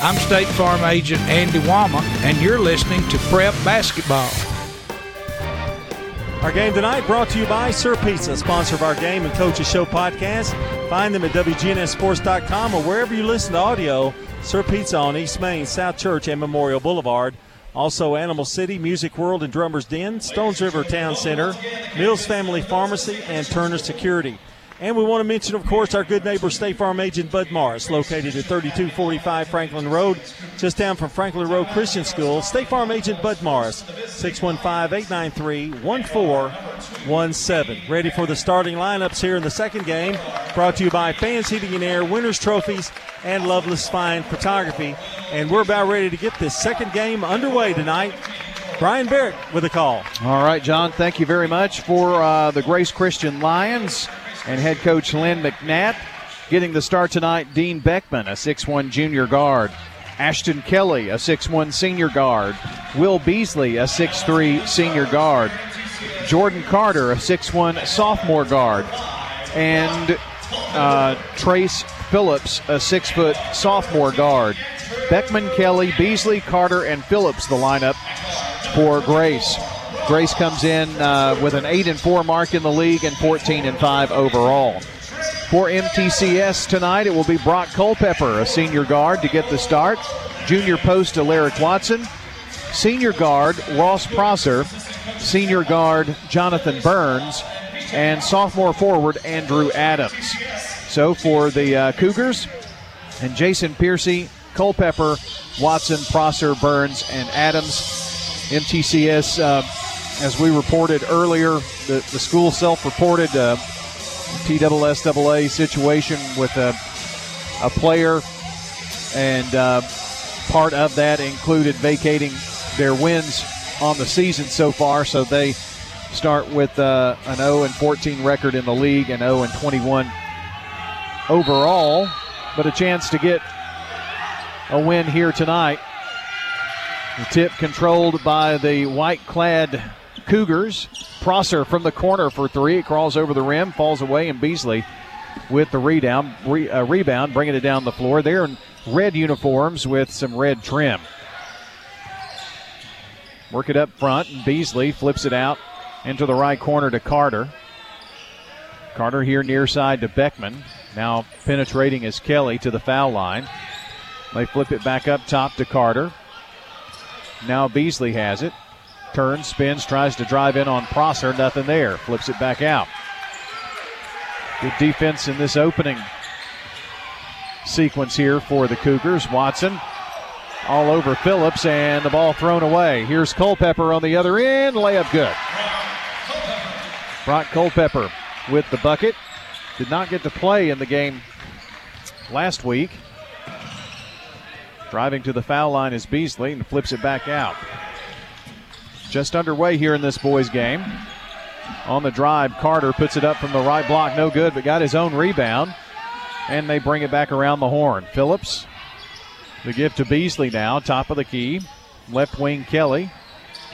I'm State Farm Agent Andy Wama, and you're listening to Prep Basketball. Our game tonight brought to you by Sir Pizza, sponsor of our Game and Coaches Show podcast. Find them at WGNSSports.com or wherever you listen to audio. Sir Pizza on East Main, South Church, and Memorial Boulevard. Also, Animal City, Music World, and Drummer's Den, Stones River Town Center, Mills Family Pharmacy, and Turner Security. And we want to mention, of course, our good neighbor State Farm agent Bud Morris, located at 3245 Franklin Road, just down from Franklin Road Christian School. State Farm agent Bud Morris, 615 893 1417. Ready for the starting lineups here in the second game. Brought to you by Fans Heating and Air, Winners Trophies, and Loveless Fine Photography. And we're about ready to get this second game underway tonight. Brian Barrett with a call. All right, John, thank you very much for uh, the Grace Christian Lions and head coach Lynn McNatt. Getting the start tonight, Dean Beckman, a 6'1 junior guard. Ashton Kelly, a 6'1 senior guard. Will Beasley, a 6'3 senior guard. Jordan Carter, a 6'1 sophomore guard. And uh, Trace Phillips, a 6 foot sophomore guard. Beckman, Kelly, Beasley, Carter, and Phillips, the lineup for Grace. Grace comes in uh, with an 8 and 4 mark in the league and 14 and 5 overall. For MTCS tonight, it will be Brock Culpepper, a senior guard, to get the start. Junior post, Alaric Watson. Senior guard, Ross Prosser. Senior guard, Jonathan Burns. And sophomore forward, Andrew Adams. So for the uh, Cougars, and Jason Piercy, Culpepper, Watson, Prosser, Burns, and Adams. MTCS uh, as we reported earlier, the, the school self reported uh, TSSAA situation with a, a player, and uh, part of that included vacating their wins on the season so far. So they start with uh, an 0 and 14 record in the league and 0 and 21 overall, but a chance to get a win here tonight. The tip controlled by the white clad Cougars. Prosser from the corner for three. It crawls over the rim, falls away, and Beasley with the rebound, re, uh, rebound, bringing it down the floor. They're in red uniforms with some red trim. Work it up front, and Beasley flips it out into the right corner to Carter. Carter here near side to Beckman. Now penetrating is Kelly to the foul line. They flip it back up top to Carter. Now Beasley has it. Turns, spins, tries to drive in on Prosser. Nothing there. Flips it back out. Good defense in this opening sequence here for the Cougars. Watson all over Phillips and the ball thrown away. Here's Culpepper on the other end. Layup good. Brock Culpepper with the bucket. Did not get to play in the game last week. Driving to the foul line is Beasley and flips it back out. Just underway here in this boys' game. On the drive, Carter puts it up from the right block, no good, but got his own rebound. And they bring it back around the horn. Phillips, the gift to Beasley now, top of the key. Left wing Kelly,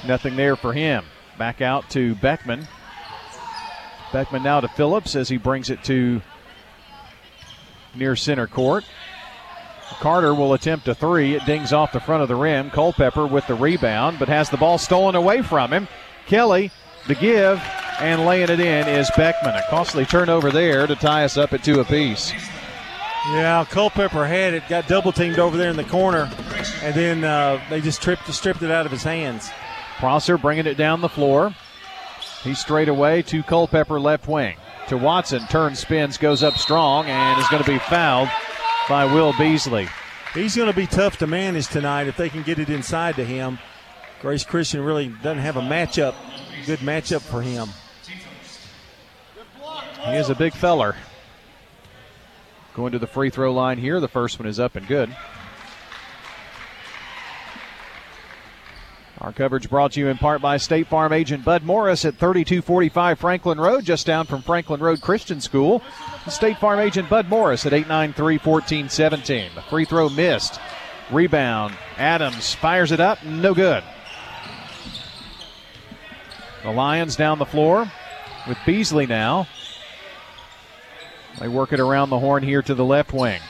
nothing there for him. Back out to Beckman. Beckman now to Phillips as he brings it to near center court. Carter will attempt a three. It dings off the front of the rim. Culpepper with the rebound, but has the ball stolen away from him. Kelly, the give, and laying it in is Beckman. A costly turnover there to tie us up at two apiece. Yeah, Culpepper had it, got double teamed over there in the corner, and then uh, they just tripped, stripped it out of his hands. Prosser bringing it down the floor. He's straight away to Culpepper left wing. To Watson, turns, spins, goes up strong, and is going to be fouled by Will Beasley. He's going to be tough to manage tonight if they can get it inside to him. Grace Christian really doesn't have a matchup, good matchup for him. He is a big feller. Going to the free throw line here. The first one is up and good. Our coverage brought to you in part by State Farm agent Bud Morris at 3245 Franklin Road, just down from Franklin Road Christian School. State Farm agent Bud Morris at 893 1417. Free throw missed. Rebound. Adams fires it up. No good. The Lions down the floor with Beasley now. They work it around the horn here to the left wing.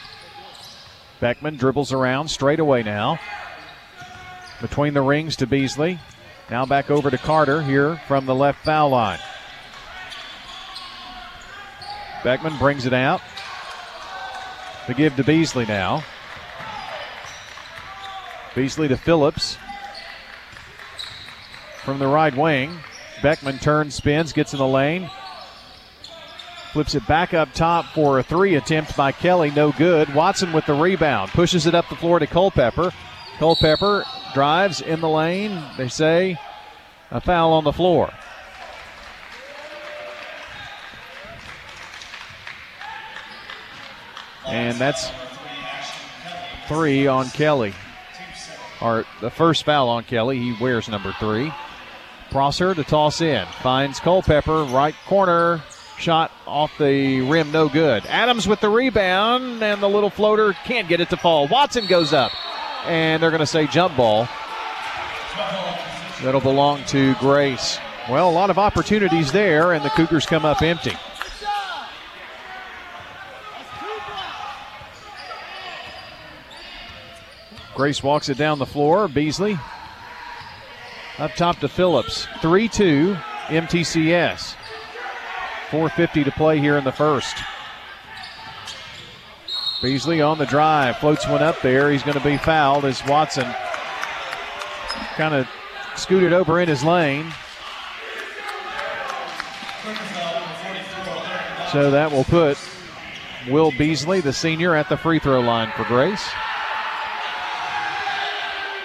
Beckman dribbles around straight away now. Between the rings to Beasley. Now back over to Carter here from the left foul line. Beckman brings it out. To give to Beasley now. Beasley to Phillips. From the right wing. Beckman turns, spins, gets in the lane. Flips it back up top for a three attempt by Kelly. No good. Watson with the rebound. Pushes it up the floor to Culpepper. Culpepper drives in the lane. They say a foul on the floor. And that's three on Kelly. Or the first foul on Kelly. He wears number three. Prosser to toss in. Finds Culpepper, right corner. Shot off the rim, no good. Adams with the rebound, and the little floater can't get it to fall. Watson goes up, and they're going to say jump ball. That'll belong to Grace. Well, a lot of opportunities there, and the Cougars come up empty. Grace walks it down the floor. Beasley up top to Phillips. 3 2 MTCS. 4.50 to play here in the first. Beasley on the drive, floats one up there. He's going to be fouled as Watson kind of scooted over in his lane. So that will put Will Beasley, the senior, at the free throw line for Grace.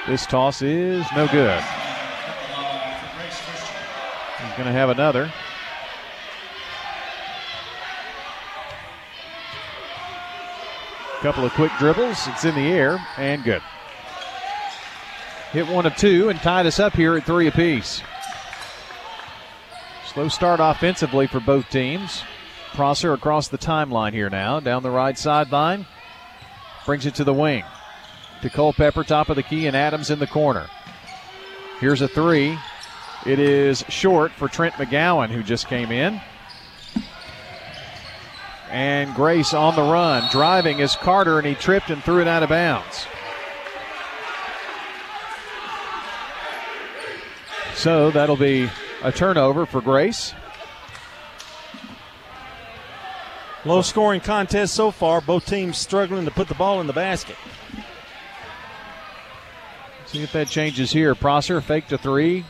This toss is no good. He's going to have another. Couple of quick dribbles. It's in the air and good. Hit one of two and tied us up here at three apiece. Slow start offensively for both teams. Prosser across the timeline here now, down the right sideline. Brings it to the wing. To Culpepper, top of the key, and Adams in the corner. Here's a three. It is short for Trent McGowan, who just came in. And Grace on the run. Driving is Carter, and he tripped and threw it out of bounds. So that'll be a turnover for Grace. Low scoring contest so far. Both teams struggling to put the ball in the basket. See if that changes here. Prosser fake to three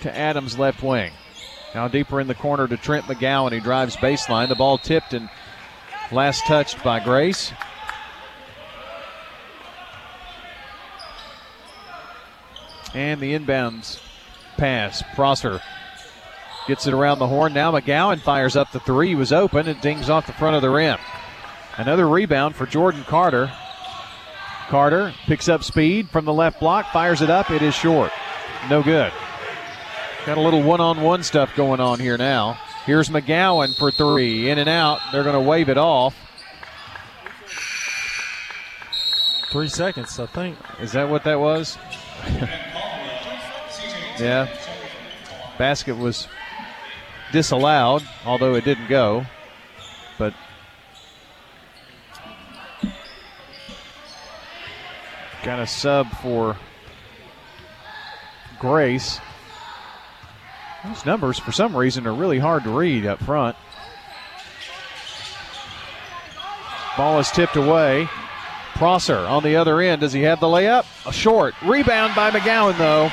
to Adams left wing. Now deeper in the corner to Trent McGowan. He drives baseline. The ball tipped and Last touched by Grace. And the inbounds pass. Prosser gets it around the horn. Now McGowan fires up the three. He was open and dings off the front of the rim. Another rebound for Jordan Carter. Carter picks up speed from the left block, fires it up. It is short. No good. Got a little one on one stuff going on here now. Here's McGowan for three. In and out. They're going to wave it off. Three seconds, I think. Is that what that was? yeah. Basket was disallowed, although it didn't go. But got a sub for Grace. Those numbers, for some reason, are really hard to read up front. Ball is tipped away. Prosser on the other end. Does he have the layup? A short. Rebound by McGowan, though.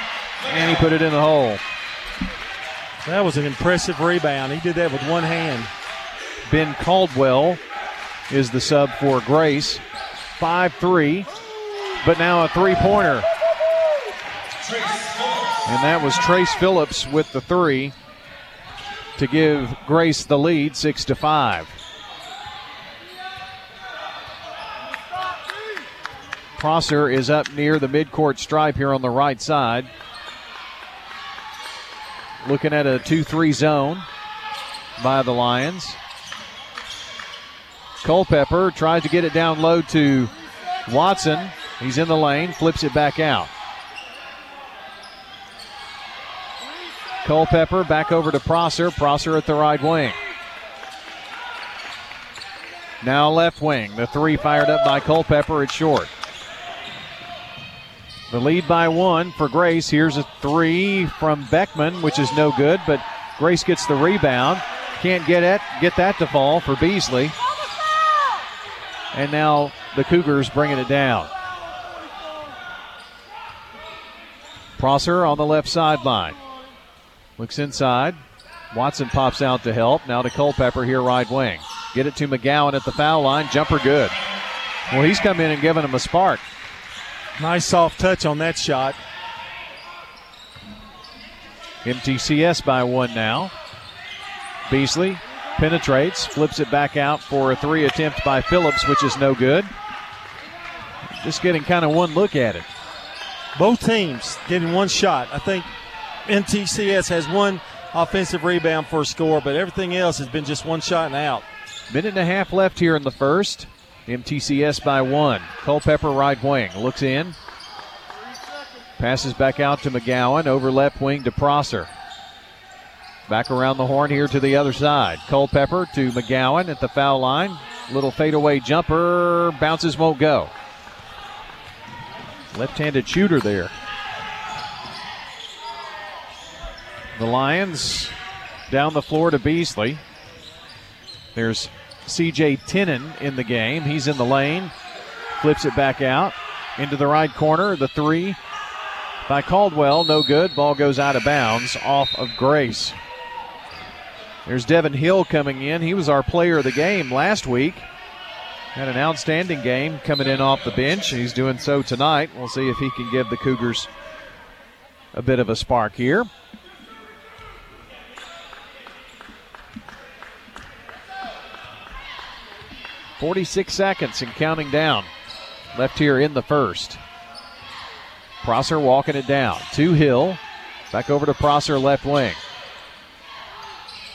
And he put it in the hole. That was an impressive rebound. He did that with one hand. Ben Caldwell is the sub for Grace. 5 3, but now a three pointer. And that was Trace Phillips with the three to give Grace the lead, six to five. Prosser is up near the midcourt stripe here on the right side. Looking at a 2 3 zone by the Lions. Culpepper tries to get it down low to Watson. He's in the lane, flips it back out. Culpepper back over to Prosser. Prosser at the right wing. Now left wing. The three fired up by Culpepper. It's short. The lead by one for Grace. Here's a three from Beckman, which is no good, but Grace gets the rebound. Can't get it, get that to fall for Beasley. And now the Cougars bringing it down. Prosser on the left sideline. Looks inside. Watson pops out to help. Now to Culpepper here, right wing. Get it to McGowan at the foul line. Jumper good. Well, he's come in and given him a spark. Nice soft touch on that shot. MTCS by one now. Beasley penetrates, flips it back out for a three attempt by Phillips, which is no good. Just getting kind of one look at it. Both teams getting one shot. I think MTCS has one offensive rebound for a score, but everything else has been just one shot and out. Minute and a half left here in the first. MTCS by one. Culpepper right wing looks in. Passes back out to McGowan over left wing to Prosser. Back around the horn here to the other side. Culpepper to McGowan at the foul line. Little fadeaway jumper. Bounces won't go. Left handed shooter there. The Lions down the floor to Beasley. There's CJ Tinnen in the game. He's in the lane. Flips it back out into the right corner. The three by Caldwell. No good. Ball goes out of bounds off of Grace. There's Devin Hill coming in. He was our player of the game last week. Had an outstanding game coming in off the bench. He's doing so tonight. We'll see if he can give the Cougars a bit of a spark here. Forty-six seconds and counting down left here in the first. Prosser walking it down to Hill. Back over to Prosser left wing.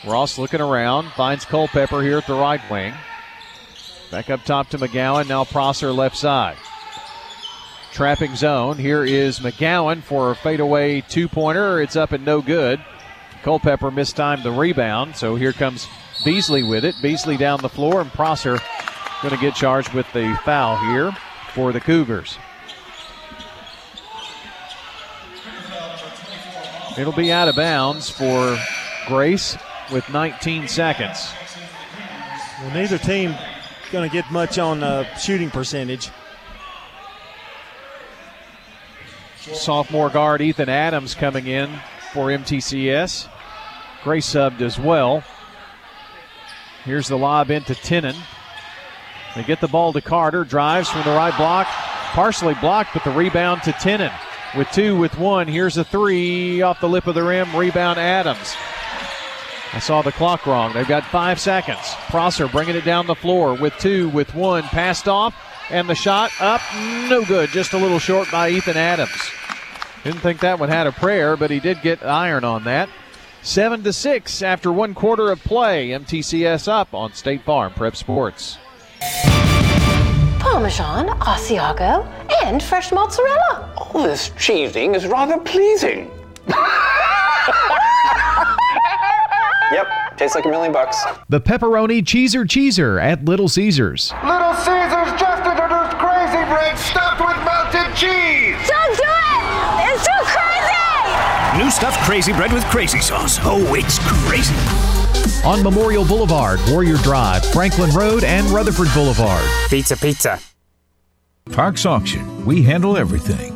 Ross looking around, finds Culpepper here at the right wing. Back up top to McGowan, now Prosser left side. Trapping zone. Here is McGowan for a fadeaway two pointer. It's up and no good. Culpepper mistimed the rebound, so here comes Beasley with it. Beasley down the floor, and Prosser going to get charged with the foul here for the Cougars. It'll be out of bounds for Grace with 19 seconds. Well, neither team going to get much on uh, shooting percentage. Sophomore guard Ethan Adams coming in for MTCS. Grace subbed as well. Here's the lob into Tinnen. They get the ball to Carter, drives from the right block, partially blocked, but the rebound to Tinnen. With two, with one, here's a three off the lip of the rim, rebound Adams. I saw the clock wrong. They've got five seconds. Prosser bringing it down the floor with two, with one, passed off, and the shot up, no good. Just a little short by Ethan Adams. Didn't think that one had a prayer, but he did get iron on that. Seven to six after one quarter of play. MTCS up on State Farm Prep Sports. Parmesan, Asiago, and fresh mozzarella. All this cheesing is rather pleasing. yep, tastes like a million bucks. The pepperoni cheeser cheeser at Little Caesars. Little Caesars just introduced Crazy Bread stuffed with melted cheese. Don't do it! It's too crazy! New stuffed crazy bread with crazy sauce. Oh, it's crazy. On Memorial Boulevard, Warrior Drive, Franklin Road, and Rutherford Boulevard. Pizza, pizza. Parks Auction. We handle everything.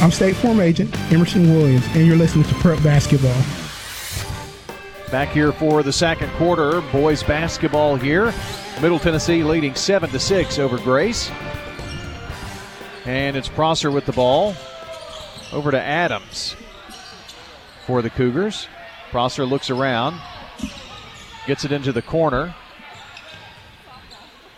I'm State Farm Agent Emerson Williams, and you're listening to Prep Basketball. Back here for the second quarter, boys basketball here. Middle Tennessee leading seven to six over Grace, and it's Prosser with the ball over to Adams for the Cougars. Prosser looks around, gets it into the corner.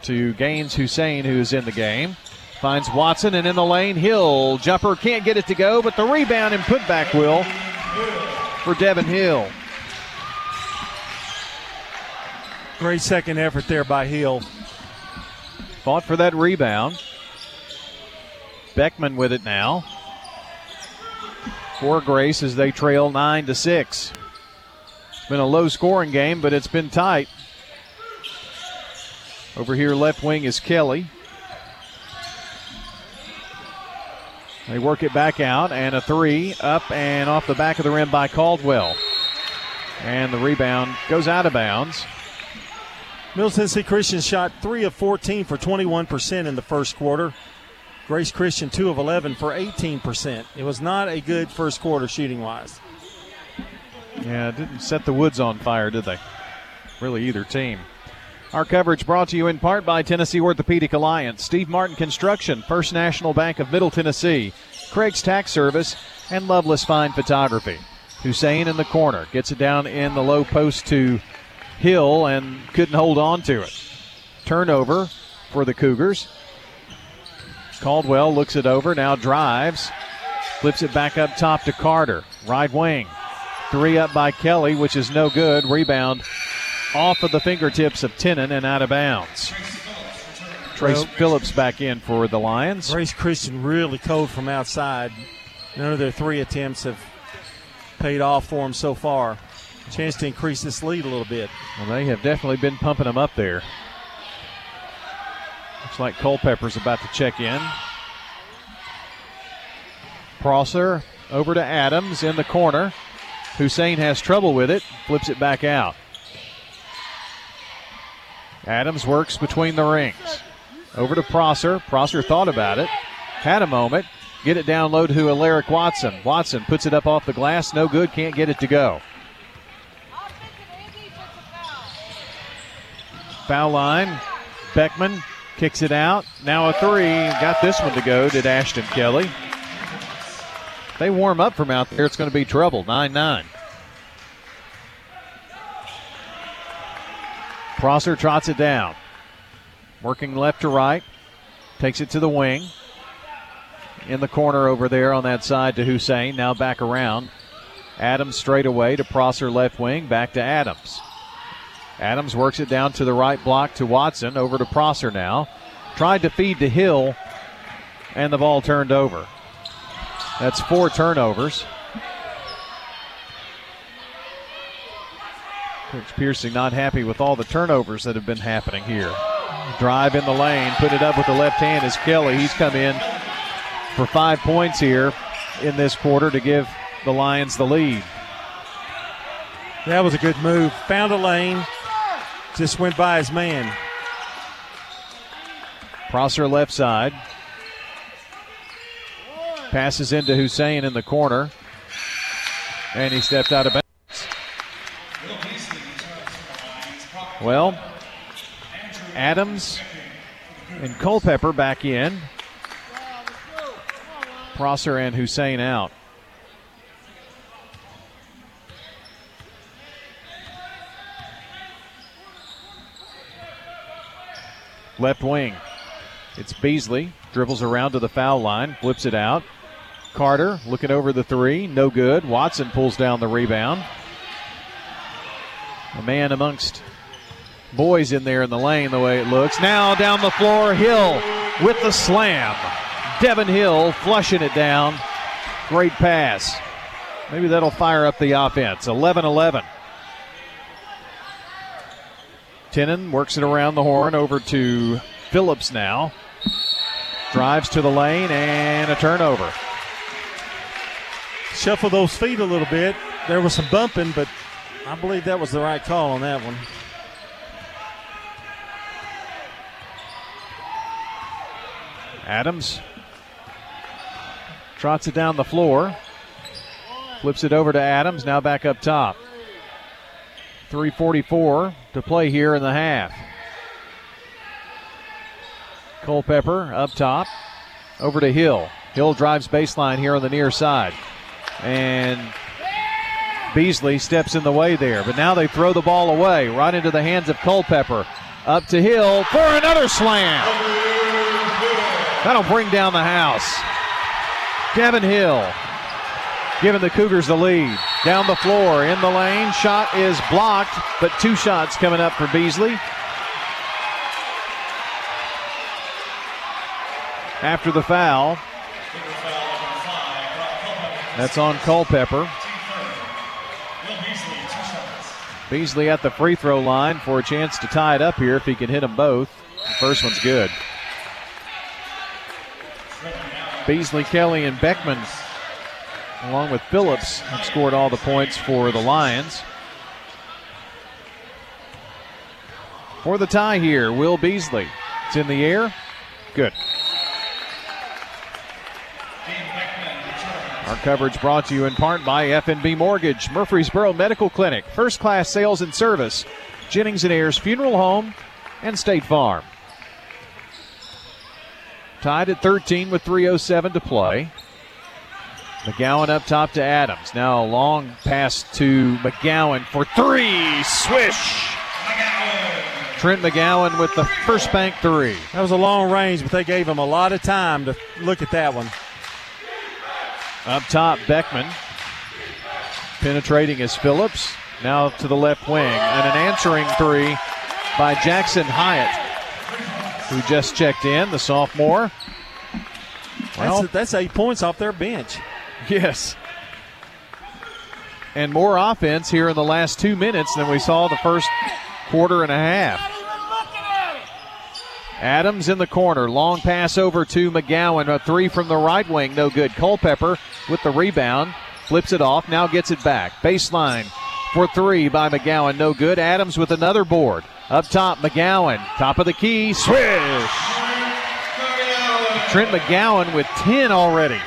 to Gaines Hussein, who's in the game. Finds Watson and in the lane, Hill. Jumper can't get it to go, but the rebound and putback will for Devin Hill. Great second effort there by Hill. Fought for that rebound. Beckman with it now. For Grace as they trail 9 to 6. It's been a low scoring game, but it's been tight. Over here, left wing is Kelly. They work it back out, and a three up and off the back of the rim by Caldwell. And the rebound goes out of bounds. Middle Tennessee Christian shot 3 of 14 for 21% in the first quarter. Grace Christian 2 of 11 for 18%. It was not a good first quarter shooting wise. Yeah, didn't set the woods on fire, did they? Really, either team. Our coverage brought to you in part by Tennessee Orthopedic Alliance, Steve Martin Construction, First National Bank of Middle Tennessee, Craig's Tax Service, and Loveless Fine Photography. Hussein in the corner gets it down in the low post to Hill and couldn't hold on to it. Turnover for the Cougars. Caldwell looks it over, now drives, flips it back up top to Carter. Right wing. Three up by Kelly, which is no good. Rebound off of the fingertips of Tinnen and out of bounds. Trace Well- Phillips back in for the Lions. Grace Christian really cold from outside. None of their three attempts have paid off for them so far. Chance to increase this lead a little bit. Well, they have definitely been pumping them up there. Looks like Culpepper's about to check in. Prosser over to Adams in the corner. Hussein has trouble with it, flips it back out. Adams works between the rings. Over to Prosser. Prosser thought about it, had a moment, get it down low to Alaric Watson. Watson puts it up off the glass, no good, can't get it to go. Foul line. Beckman kicks it out. Now a three. Got this one to go, did Ashton Kelly. They warm up from out there. It's going to be trouble. 9 9. Prosser trots it down. Working left to right. Takes it to the wing. In the corner over there on that side to Hussein. Now back around. Adams straight away to Prosser left wing. Back to Adams. Adams works it down to the right block to Watson. Over to Prosser now. Tried to feed to Hill. And the ball turned over. That's four turnovers. Coach Piercy not happy with all the turnovers that have been happening here. Drive in the lane, put it up with the left hand is Kelly. He's come in for five points here in this quarter to give the Lions the lead. That was a good move. Found a lane, just went by his man. Prosser left side. Passes into Hussein in the corner. And he stepped out of bounds. Well, Adams and Culpepper back in. Prosser and Hussein out. Left wing. It's Beasley. Dribbles around to the foul line, flips it out. Carter looking over the three, no good. Watson pulls down the rebound. A man amongst boys in there in the lane, the way it looks. Now down the floor, Hill with the slam. Devin Hill flushing it down. Great pass. Maybe that'll fire up the offense. 11 11. Tinnen works it around the horn over to Phillips now. Drives to the lane and a turnover. Shuffle those feet a little bit. There was some bumping, but I believe that was the right call on that one. Adams trots it down the floor. Flips it over to Adams, now back up top. 3.44 to play here in the half. Culpepper up top. Over to Hill. Hill drives baseline here on the near side. And Beasley steps in the way there. But now they throw the ball away right into the hands of Culpepper. Up to Hill for another slam. That'll bring down the house. Devin Hill giving the Cougars the lead. Down the floor, in the lane. Shot is blocked, but two shots coming up for Beasley. After the foul, that's on Culpepper. Beasley at the free throw line for a chance to tie it up here if he can hit them both. First one's good. Beasley, Kelly, and Beckman, along with Phillips, have scored all the points for the Lions. For the tie here, Will Beasley. It's in the air. Good. Our coverage brought to you in part by FNB Mortgage, Murfreesboro Medical Clinic, First Class Sales and Service, Jennings and Ayers Funeral Home, and State Farm. Tied at 13 with 3.07 to play. McGowan up top to Adams. Now a long pass to McGowan for three. Swish. Trent McGowan with the first bank three. That was a long range, but they gave him a lot of time to look at that one. Up top, Beckman. Penetrating as Phillips. Now to the left wing. And an answering three by Jackson Hyatt, who just checked in, the sophomore. Well, that's, that's eight points off their bench. Yes. And more offense here in the last two minutes than we saw the first quarter and a half. Adams in the corner. Long pass over to McGowan. A three from the right wing. No good. Culpepper with the rebound. Flips it off. Now gets it back. Baseline for three by McGowan. No good. Adams with another board. Up top, McGowan. Top of the key. Swish. Trent McGowan with 10 already.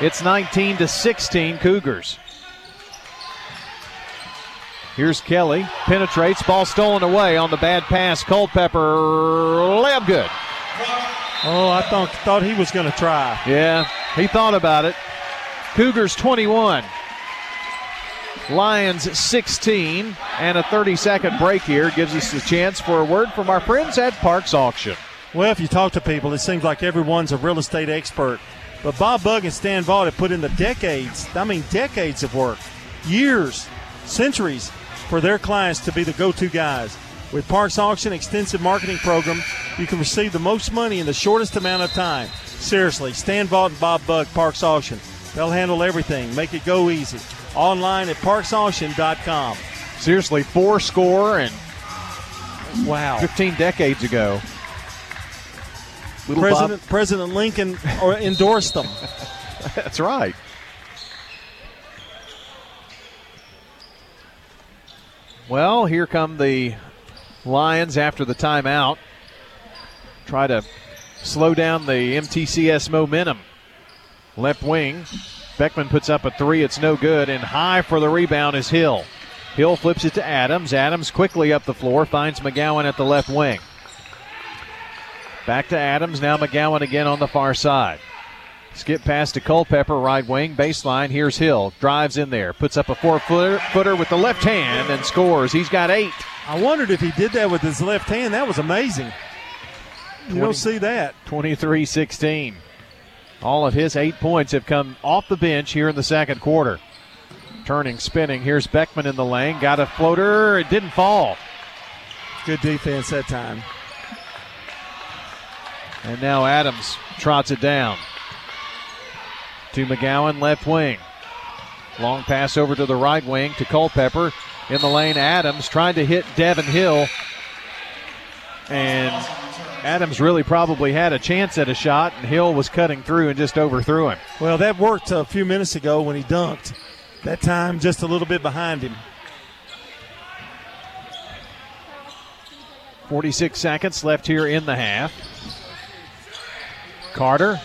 It's 19 to 16 Cougars. Here's Kelly. Penetrates. Ball stolen away on the bad pass. Culpepper. Layup good. Oh, I thought, thought he was going to try. Yeah, he thought about it. Cougars 21. Lions 16. And a 30 second break here gives us the chance for a word from our friends at Parks Auction. Well, if you talk to people, it seems like everyone's a real estate expert. But Bob Bug and Stan Vaught have put in the decades, I mean, decades of work, years, centuries for their clients to be the go to guys. With Parks Auction extensive marketing program, you can receive the most money in the shortest amount of time. Seriously, Stan Vaught and Bob Bug, Parks Auction. They'll handle everything, make it go easy. Online at parksauction.com. Seriously, four score and wow, 15 decades ago. Little President Bob. President Lincoln endorsed them. That's right. Well, here come the Lions after the timeout. Try to slow down the MTCS momentum. Left wing. Beckman puts up a three. It's no good. And high for the rebound is Hill. Hill flips it to Adams. Adams quickly up the floor. Finds McGowan at the left wing. Back to Adams. Now McGowan again on the far side. Skip pass to Culpepper, right wing, baseline. Here's Hill. Drives in there. Puts up a four footer with the left hand and scores. He's got eight. I wondered if he did that with his left hand. That was amazing. You 20, don't see that. 23 16. All of his eight points have come off the bench here in the second quarter. Turning, spinning. Here's Beckman in the lane. Got a floater. It didn't fall. Good defense that time. And now Adams trots it down to McGowan, left wing. Long pass over to the right wing to Culpepper. In the lane, Adams trying to hit Devin Hill. And Adams really probably had a chance at a shot, and Hill was cutting through and just overthrew him. Well, that worked a few minutes ago when he dunked. That time, just a little bit behind him. 46 seconds left here in the half. Carter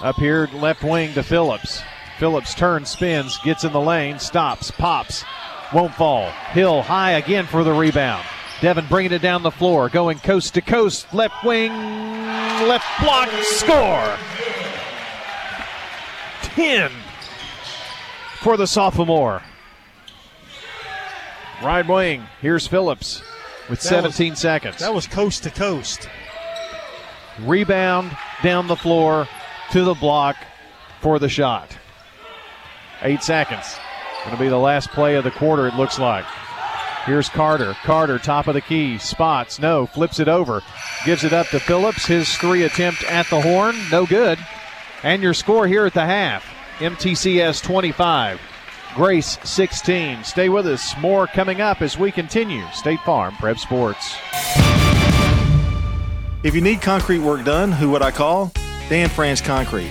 up here, left wing to Phillips. Phillips turns, spins, gets in the lane, stops, pops, won't fall. Hill high again for the rebound. Devin bringing it down the floor, going coast to coast, left wing, left block, score. 10 for the sophomore. Right wing, here's Phillips. with That 17 was- seconds. That was coast to coast. Rebound down the floor to the block for the shot. Eight seconds. Going to be the last play of the quarter, it looks like. Here's Carter. Carter, top of the key. Spots. No. Flips it over. Gives it up to Phillips. His three attempt at the horn. No good. And your score here at the half MTCS 25. Grace 16. Stay with us. More coming up as we continue. State Farm Prep Sports. If you need concrete work done, who would I call? Dan Franz Concrete.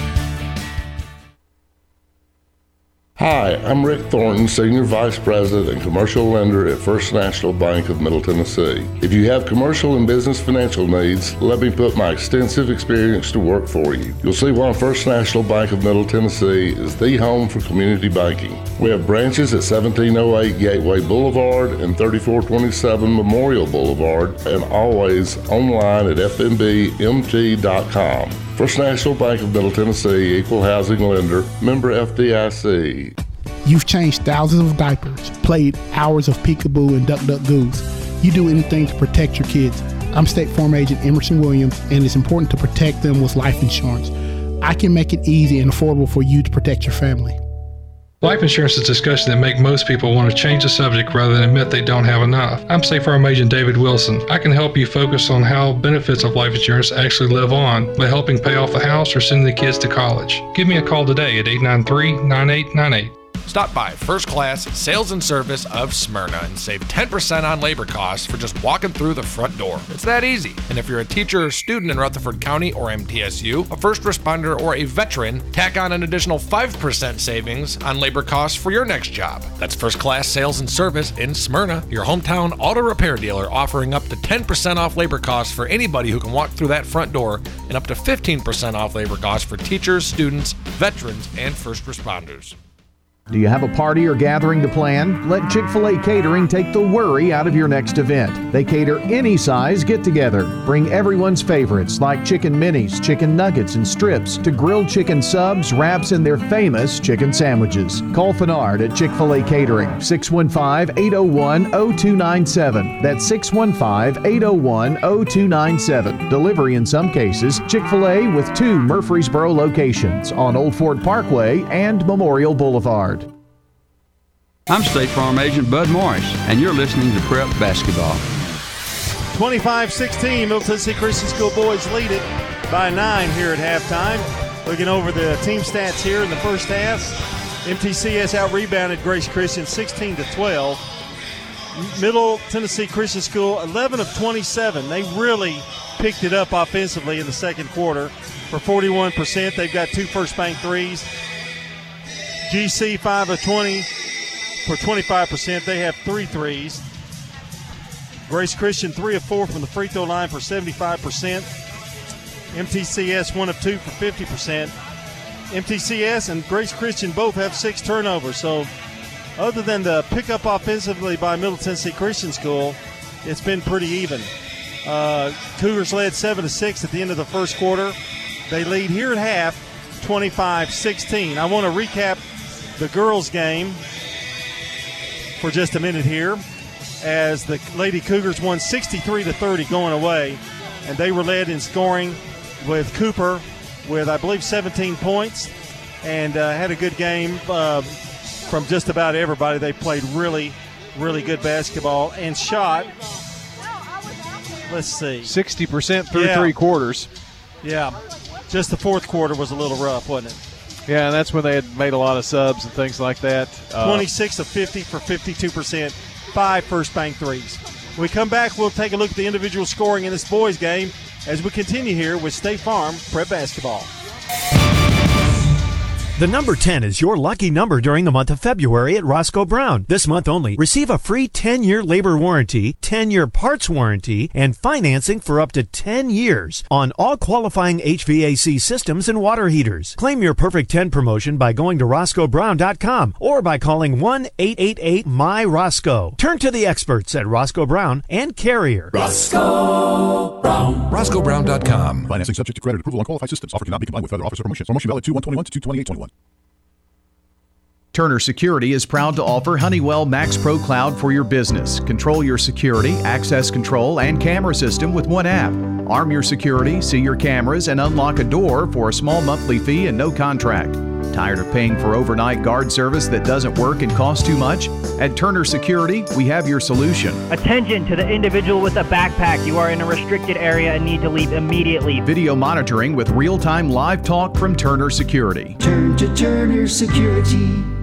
Hi, I'm Rick Thornton, Senior Vice President and Commercial Lender at First National Bank of Middle Tennessee. If you have commercial and business financial needs, let me put my extensive experience to work for you. You'll see why First National Bank of Middle Tennessee is the home for community banking. We have branches at 1708 Gateway Boulevard and 3427 Memorial Boulevard, and always online at fnbmt.com. First National Bank of Middle Tennessee, Equal Housing Lender, member FDIC. You've changed thousands of diapers, played hours of peekaboo and duck duck goose. You do anything to protect your kids. I'm State Farm Agent Emerson Williams, and it's important to protect them with life insurance. I can make it easy and affordable for you to protect your family. Life insurance is a discussion that make most people want to change the subject rather than admit they don't have enough. I'm State Farm Agent David Wilson. I can help you focus on how benefits of life insurance actually live on by helping pay off the house or sending the kids to college. Give me a call today at 893-9898. Stop by First Class Sales and Service of Smyrna and save 10% on labor costs for just walking through the front door. It's that easy. And if you're a teacher or student in Rutherford County or MTSU, a first responder, or a veteran, tack on an additional 5% savings on labor costs for your next job. That's First Class Sales and Service in Smyrna, your hometown auto repair dealer offering up to 10% off labor costs for anybody who can walk through that front door and up to 15% off labor costs for teachers, students, veterans, and first responders. Do you have a party or gathering to plan? Let Chick fil A Catering take the worry out of your next event. They cater any size get together. Bring everyone's favorites like chicken minis, chicken nuggets and strips, to grilled chicken subs, wraps, and their famous chicken sandwiches. Call Fenard at Chick fil A Catering, 615 801 0297. That's 615 801 0297. Delivery in some cases. Chick fil A with two Murfreesboro locations on Old Fort Parkway and Memorial Boulevard. I'm State Farm Agent Bud Morris, and you're listening to Prep Basketball. 25-16, Middle Tennessee Christian School boys lead it by nine here at halftime. Looking over the team stats here in the first half, MTCS out rebounded Grace Christian 16 to 12. Middle Tennessee Christian School 11 of 27. They really picked it up offensively in the second quarter for 41%. They've got two first bank threes. GC 5 of 20 for 25%. They have three threes. Grace Christian 3 of 4 from the free throw line for 75%. MTCS 1 of 2 for 50%. MTCS and Grace Christian both have six turnovers. So, other than the pickup offensively by Middle Tennessee Christian School, it's been pretty even. Uh, Cougars led 7 to 6 at the end of the first quarter. They lead here at half 25 16. I want to recap the girls' game for just a minute here as the Lady Cougars won 63 to 30 going away, and they were led in scoring with Cooper with I believe 17 points and uh, had a good game uh, from just about everybody. They played really, really good basketball and shot. Let's see, 60% through Yeah. three quarters. Yeah, just the fourth quarter was a little rough, wasn't it? Yeah, and that's when they had made a lot of subs and things like that. Uh, 26 of 50 for 52%, five first bank threes. When we come back, we'll take a look at the individual scoring in this boys game as we continue here with State Farm Prep Basketball. The number 10 is your lucky number during the month of February at Roscoe Brown. This month only, receive a free 10 year labor warranty, 10 year parts warranty, and financing for up to 10 years on all qualifying HVAC systems and water heaters. Claim your perfect 10 promotion by going to RoscoeBrown.com or by calling 1 888 My Roscoe. Turn to the experts at Roscoe Brown and Carrier. Roscoe Brown. RoscoeBrown.com. Financing subject to credit approval on qualified systems. Offer cannot be combined with other offers or promotions. Promotion valid 2 121 to 22821. Turner Security is proud to offer Honeywell Max Pro Cloud for your business. Control your security, access control, and camera system with one app. Arm your security, see your cameras, and unlock a door for a small monthly fee and no contract. Tired of paying for overnight guard service that doesn't work and costs too much? At Turner Security, we have your solution. Attention to the individual with a backpack. You are in a restricted area and need to leave immediately. Video monitoring with real time live talk from Turner Security. Turn to Turner Security.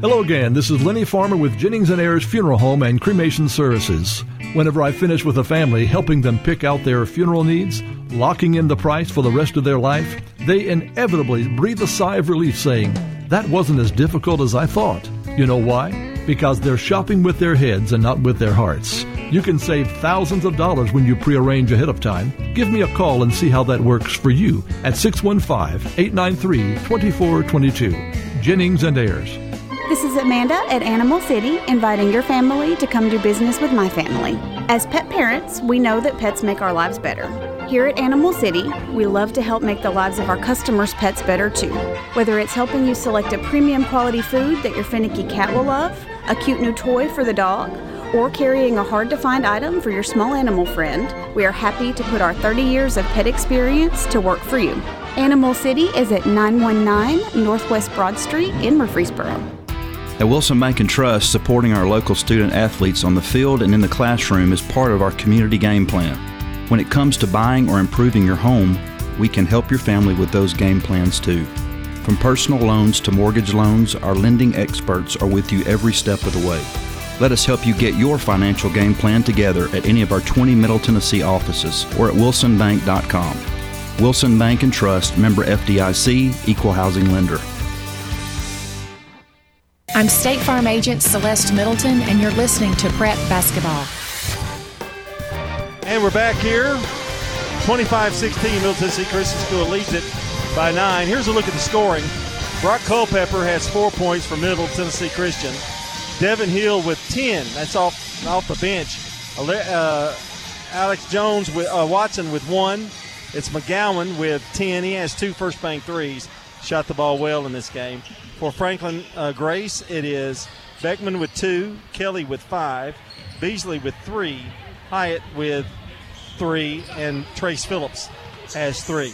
Hello again. This is Lenny Farmer with Jennings and Ayers Funeral Home and Cremation Services. Whenever I finish with a family, helping them pick out their funeral needs, locking in the price for the rest of their life, they inevitably breathe a sigh of relief saying, That wasn't as difficult as I thought. You know why? Because they're shopping with their heads and not with their hearts. You can save thousands of dollars when you prearrange ahead of time. Give me a call and see how that works for you at 615 893 2422. Jennings and Ayers. This is Amanda at Animal City, inviting your family to come do business with my family. As pet parents, we know that pets make our lives better. Here at Animal City, we love to help make the lives of our customers' pets better too. Whether it's helping you select a premium quality food that your finicky cat will love, a cute new toy for the dog, or carrying a hard to find item for your small animal friend, we are happy to put our 30 years of pet experience to work for you. Animal City is at 919 Northwest Broad Street in Murfreesboro. At Wilson Bank and Trust, supporting our local student athletes on the field and in the classroom is part of our community game plan. When it comes to buying or improving your home, we can help your family with those game plans too. From personal loans to mortgage loans, our lending experts are with you every step of the way. Let us help you get your financial game plan together at any of our 20 Middle Tennessee offices or at wilsonbank.com. Wilson Bank and Trust, member FDIC, equal housing lender. I'm State Farm Agent Celeste Middleton, and you're listening to Prep Basketball. And we're back here. 25 16, Middle Tennessee Christian School leads it by nine. Here's a look at the scoring. Brock Culpepper has four points for Middle Tennessee Christian. Devin Hill with 10. That's off off the bench. Uh, Alex Jones with uh, Watson with one. It's McGowan with 10. He has two first bank threes. Shot the ball well in this game. For Franklin uh, Grace, it is Beckman with two, Kelly with five, Beasley with three, Hyatt with three, and Trace Phillips has three.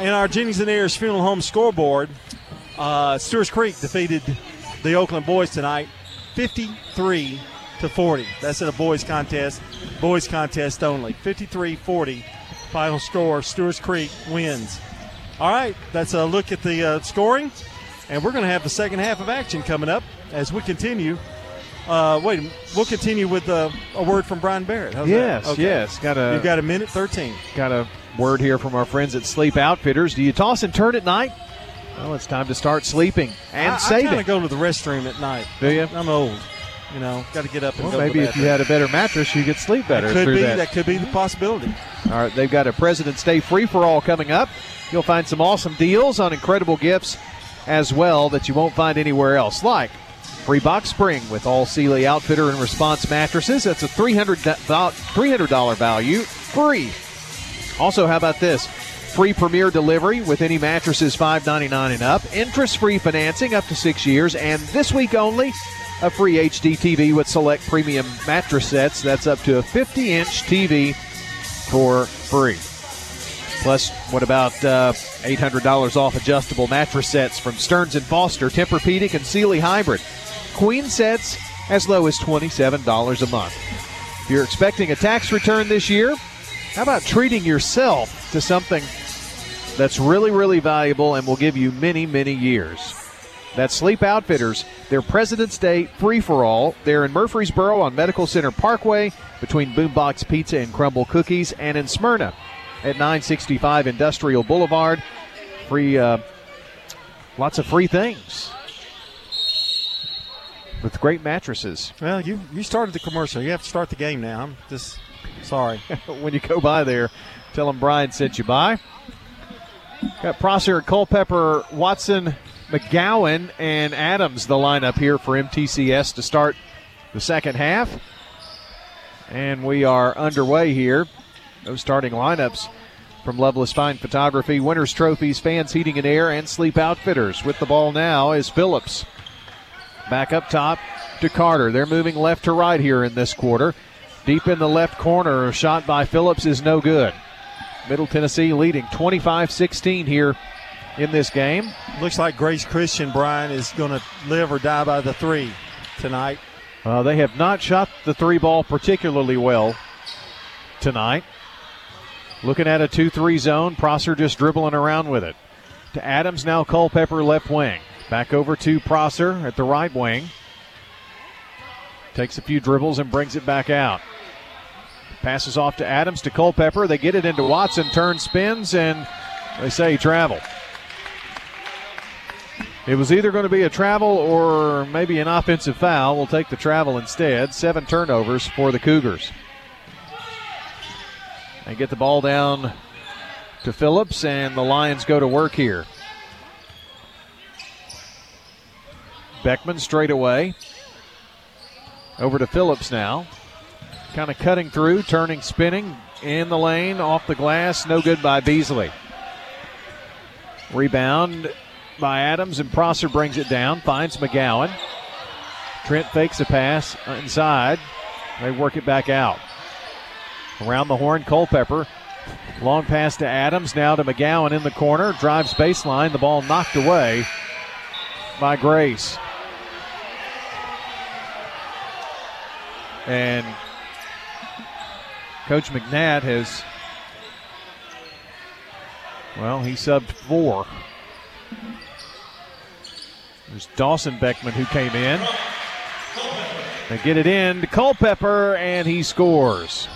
In our Jennings and Ayers Funeral Home scoreboard, uh, Stewart's Creek defeated the Oakland boys tonight 53 to 40. That's in a boys contest, boys contest only. 53 40. Final score Stewart's Creek wins. All right, that's a look at the uh, scoring. And we're going to have the second half of action coming up as we continue. Uh, wait, we'll continue with uh, a word from Brian Barrett. How's yes, okay. yes. Got a. You've got a minute thirteen. Got a word here from our friends at Sleep Outfitters. Do you toss and turn at night? Well, it's time to start sleeping and I, saving. I kind of go to the restroom at night. Do you? I'm old. You know, got to get up and well, go. maybe if you had a better mattress, you could sleep better. That could be. That. that could be the possibility. All right, they've got a President's Day free for all coming up. You'll find some awesome deals on incredible gifts as well that you won't find anywhere else, like free box spring with all Sealy Outfitter and Response mattresses. That's a $300, $300 value free. Also, how about this? Free premier delivery with any mattresses $5.99 and up. Interest free financing up to six years. And this week only, a free HD TV with select premium mattress sets. That's up to a 50 inch TV for free. Plus, what about uh, $800 off adjustable mattress sets from Stearns and Foster, Tempur-Pedic, and Sealy Hybrid? Queen sets as low as $27 a month. If you're expecting a tax return this year, how about treating yourself to something that's really, really valuable and will give you many, many years? That's Sleep Outfitters, their President's Day free for all. They're in Murfreesboro on Medical Center Parkway between Boombozz Pizza and Crumbl Cookies, and in Smyrna at 965 Industrial Boulevard. Free, uh, lots of free things with great mattresses. Well, you you started the commercial. You have to start the game now. I'm just sorry. when you go by there, tell them Brian sent you by. Got Prosser, Culpepper, Watson, McGowan, and Adams the lineup here for MTCS to start the second half. And we are underway here. Those starting lineups from Loveless Fine Photography, Winners Trophies, Fans Heating and Air, and Sleep Outfitters. With the ball now is Phillips. Back up top to Carter. They're moving left to right here in this quarter. Deep in the left corner, a shot by Phillips is no good. Middle Tennessee leading 25 16 here in this game. Looks like Grace Christian, Brian, is going to live or die by the three tonight. Uh, they have not shot the three ball particularly well tonight. Looking at a 2 3 zone, Prosser just dribbling around with it. To Adams, now Culpepper left wing. Back over to Prosser at the right wing. Takes a few dribbles and brings it back out. Passes off to Adams to Culpepper. They get it into Watson, turn spins, and they say travel. It was either going to be a travel or maybe an offensive foul. We'll take the travel instead. Seven turnovers for the Cougars. They get the ball down to Phillips, and the Lions go to work here. Beckman straight away. Over to Phillips now. Kind of cutting through, turning, spinning in the lane, off the glass. No good by Beasley. Rebound by Adams, and Prosser brings it down, finds McGowan. Trent fakes a pass inside. They work it back out. Around the horn, Culpepper. Long pass to Adams, now to McGowan in the corner. Drives baseline. The ball knocked away by Grace. And Coach McNatt has, well, he subbed four. There's Dawson Beckman who came in. They get it in to Culpepper, and he scores.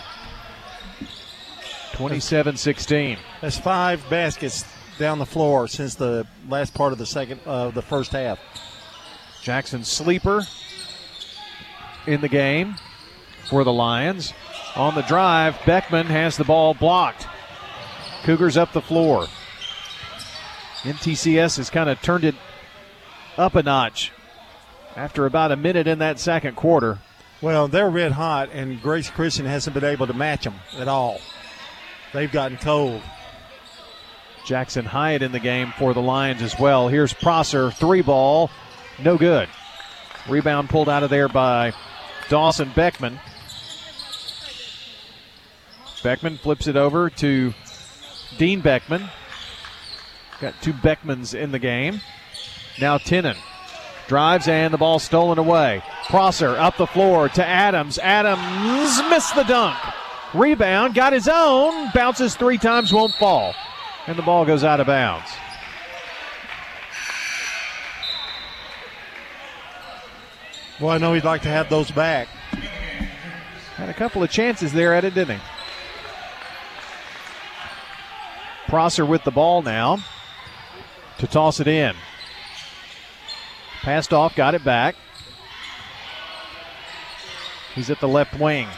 27 16. That's five baskets down the floor since the last part of the second of uh, the first half. Jackson Sleeper in the game for the Lions. On the drive, Beckman has the ball blocked. Cougars up the floor. MTCS has kind of turned it up a notch after about a minute in that second quarter. Well, they're red hot, and Grace Christian hasn't been able to match them at all. They've gotten cold. Jackson Hyatt in the game for the Lions as well. Here's Prosser, three ball, no good. Rebound pulled out of there by Dawson Beckman. Beckman flips it over to Dean Beckman. Got two Beckmans in the game. Now Tennant drives and the ball stolen away. Prosser up the floor to Adams. Adams missed the dunk. Rebound, got his own, bounces three times, won't fall. And the ball goes out of bounds. Well, I know he'd like to have those back. Had a couple of chances there at it, didn't he? Prosser with the ball now to toss it in. Passed off, got it back. He's at the left wing.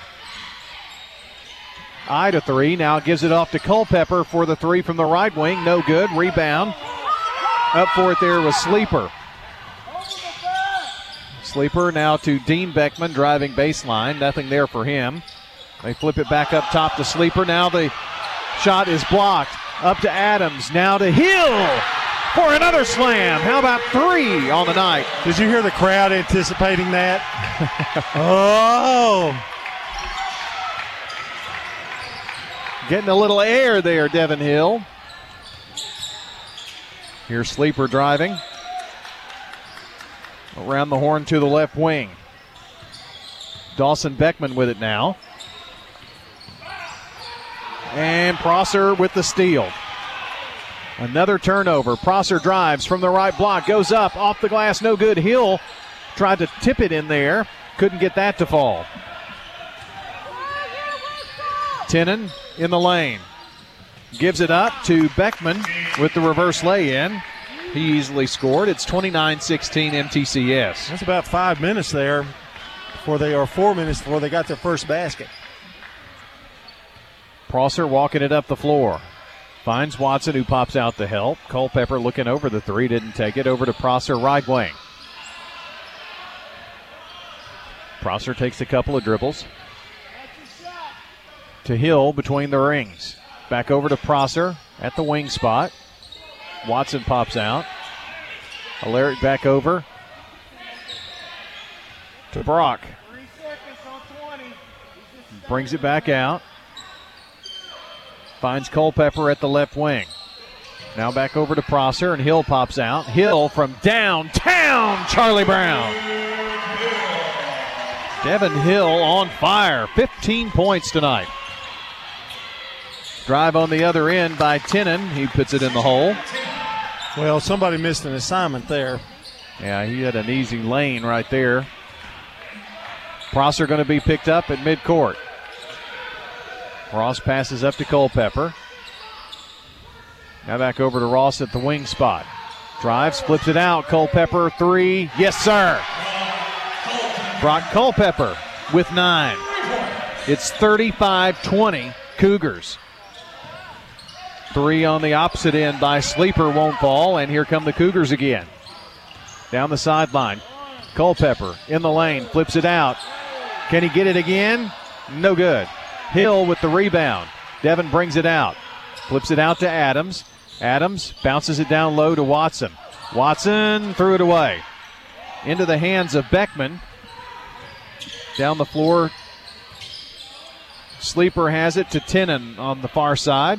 Eye to three. Now gives it off to Culpepper for the three from the right wing. No good. Rebound. Up for it there was Sleeper. Sleeper now to Dean Beckman driving baseline. Nothing there for him. They flip it back up top to Sleeper. Now the shot is blocked. Up to Adams. Now to Hill for another slam. How about three on the night? Did you hear the crowd anticipating that? oh. Getting a little air there, Devin Hill. Here's Sleeper driving. Around the horn to the left wing. Dawson Beckman with it now. And Prosser with the steal. Another turnover. Prosser drives from the right block, goes up, off the glass, no good. Hill tried to tip it in there, couldn't get that to fall. Tinnen in the lane. Gives it up to Beckman with the reverse lay in. He easily scored. It's 29 16 MTCS. That's about five minutes there before they, or four minutes before they got their first basket. Prosser walking it up the floor. Finds Watson, who pops out to help. Culpepper looking over the three, didn't take it. Over to Prosser, right wing. Prosser takes a couple of dribbles. To Hill between the rings. Back over to Prosser at the wing spot. Watson pops out. Alaric back over to Brock. Brings it back out. Finds Culpepper at the left wing. Now back over to Prosser, and Hill pops out. Hill from downtown, Charlie Brown. Devin Hill on fire. 15 points tonight. Drive on the other end by Tinnen. He puts it in the hole. Well, somebody missed an assignment there. Yeah, he had an easy lane right there. Prosser going to be picked up at midcourt. Ross passes up to Culpepper. Now back over to Ross at the wing spot. Drives, flips it out. Culpepper, three. Yes, sir. Brock Culpepper with nine. It's 35 20 Cougars. Three on the opposite end by Sleeper won't fall, and here come the Cougars again. Down the sideline. Culpepper in the lane, flips it out. Can he get it again? No good. Hill with the rebound. Devin brings it out. Flips it out to Adams. Adams bounces it down low to Watson. Watson threw it away. Into the hands of Beckman. Down the floor. Sleeper has it to Tinnen on the far side.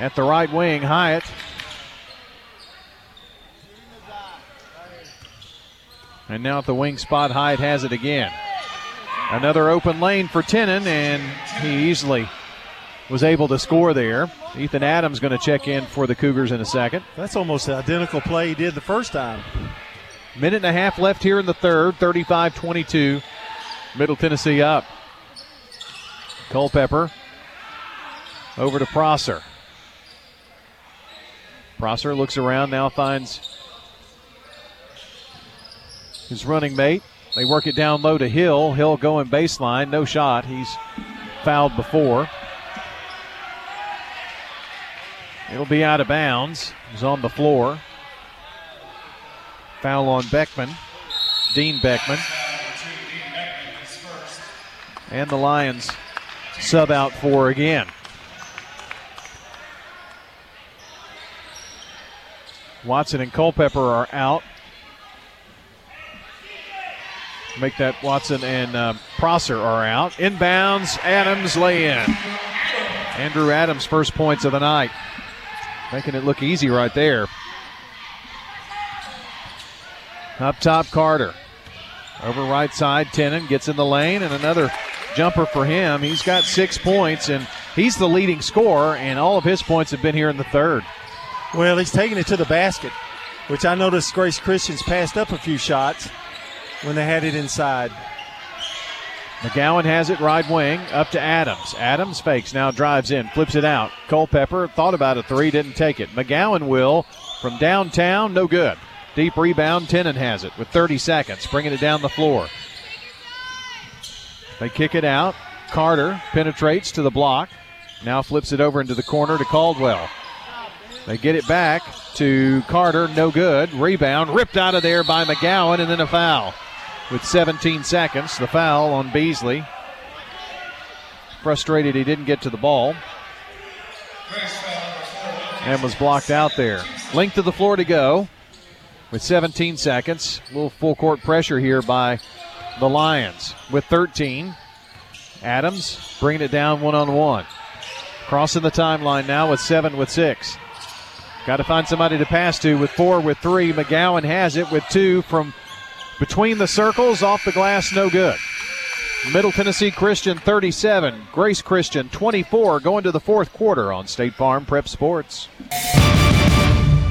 At the right wing, Hyatt. And now at the wing spot, Hyatt has it again. Another open lane for Tinnen, and he easily was able to score there. Ethan Adams going to check in for the Cougars in a second. That's almost the identical play he did the first time. Minute and a half left here in the third, 35 22. Middle Tennessee up. Culpepper over to Prosser. Prosser looks around, now finds his running mate. They work it down low to Hill. Hill going baseline, no shot. He's fouled before. It'll be out of bounds. He's on the floor. Foul on Beckman, Dean Beckman. And the Lions sub out four again. Watson and Culpepper are out. Make that Watson and uh, Prosser are out. Inbounds, Adams lay in. Andrew Adams' first points of the night. Making it look easy right there. Up top, Carter. Over right side, Tinnen gets in the lane, and another jumper for him. He's got six points, and he's the leading scorer, and all of his points have been here in the third. Well, he's taking it to the basket, which I noticed Grace Christians passed up a few shots when they had it inside. McGowan has it right wing up to Adams. Adams fakes, now drives in, flips it out. Culpepper thought about a three, didn't take it. McGowan will from downtown, no good. Deep rebound, Tinnen has it with 30 seconds, bringing it down the floor. They kick it out. Carter penetrates to the block. Now flips it over into the corner to Caldwell. They get it back to Carter, no good. Rebound ripped out of there by McGowan, and then a foul with 17 seconds. The foul on Beasley. Frustrated he didn't get to the ball. and was blocked out there. Length of the floor to go with 17 seconds. A little full court pressure here by the Lions with 13. Adams bringing it down one on one. Crossing the timeline now with seven with six. Got to find somebody to pass to with four with three. McGowan has it with two from between the circles, off the glass, no good. Middle Tennessee Christian 37, Grace Christian 24, going to the fourth quarter on State Farm Prep Sports.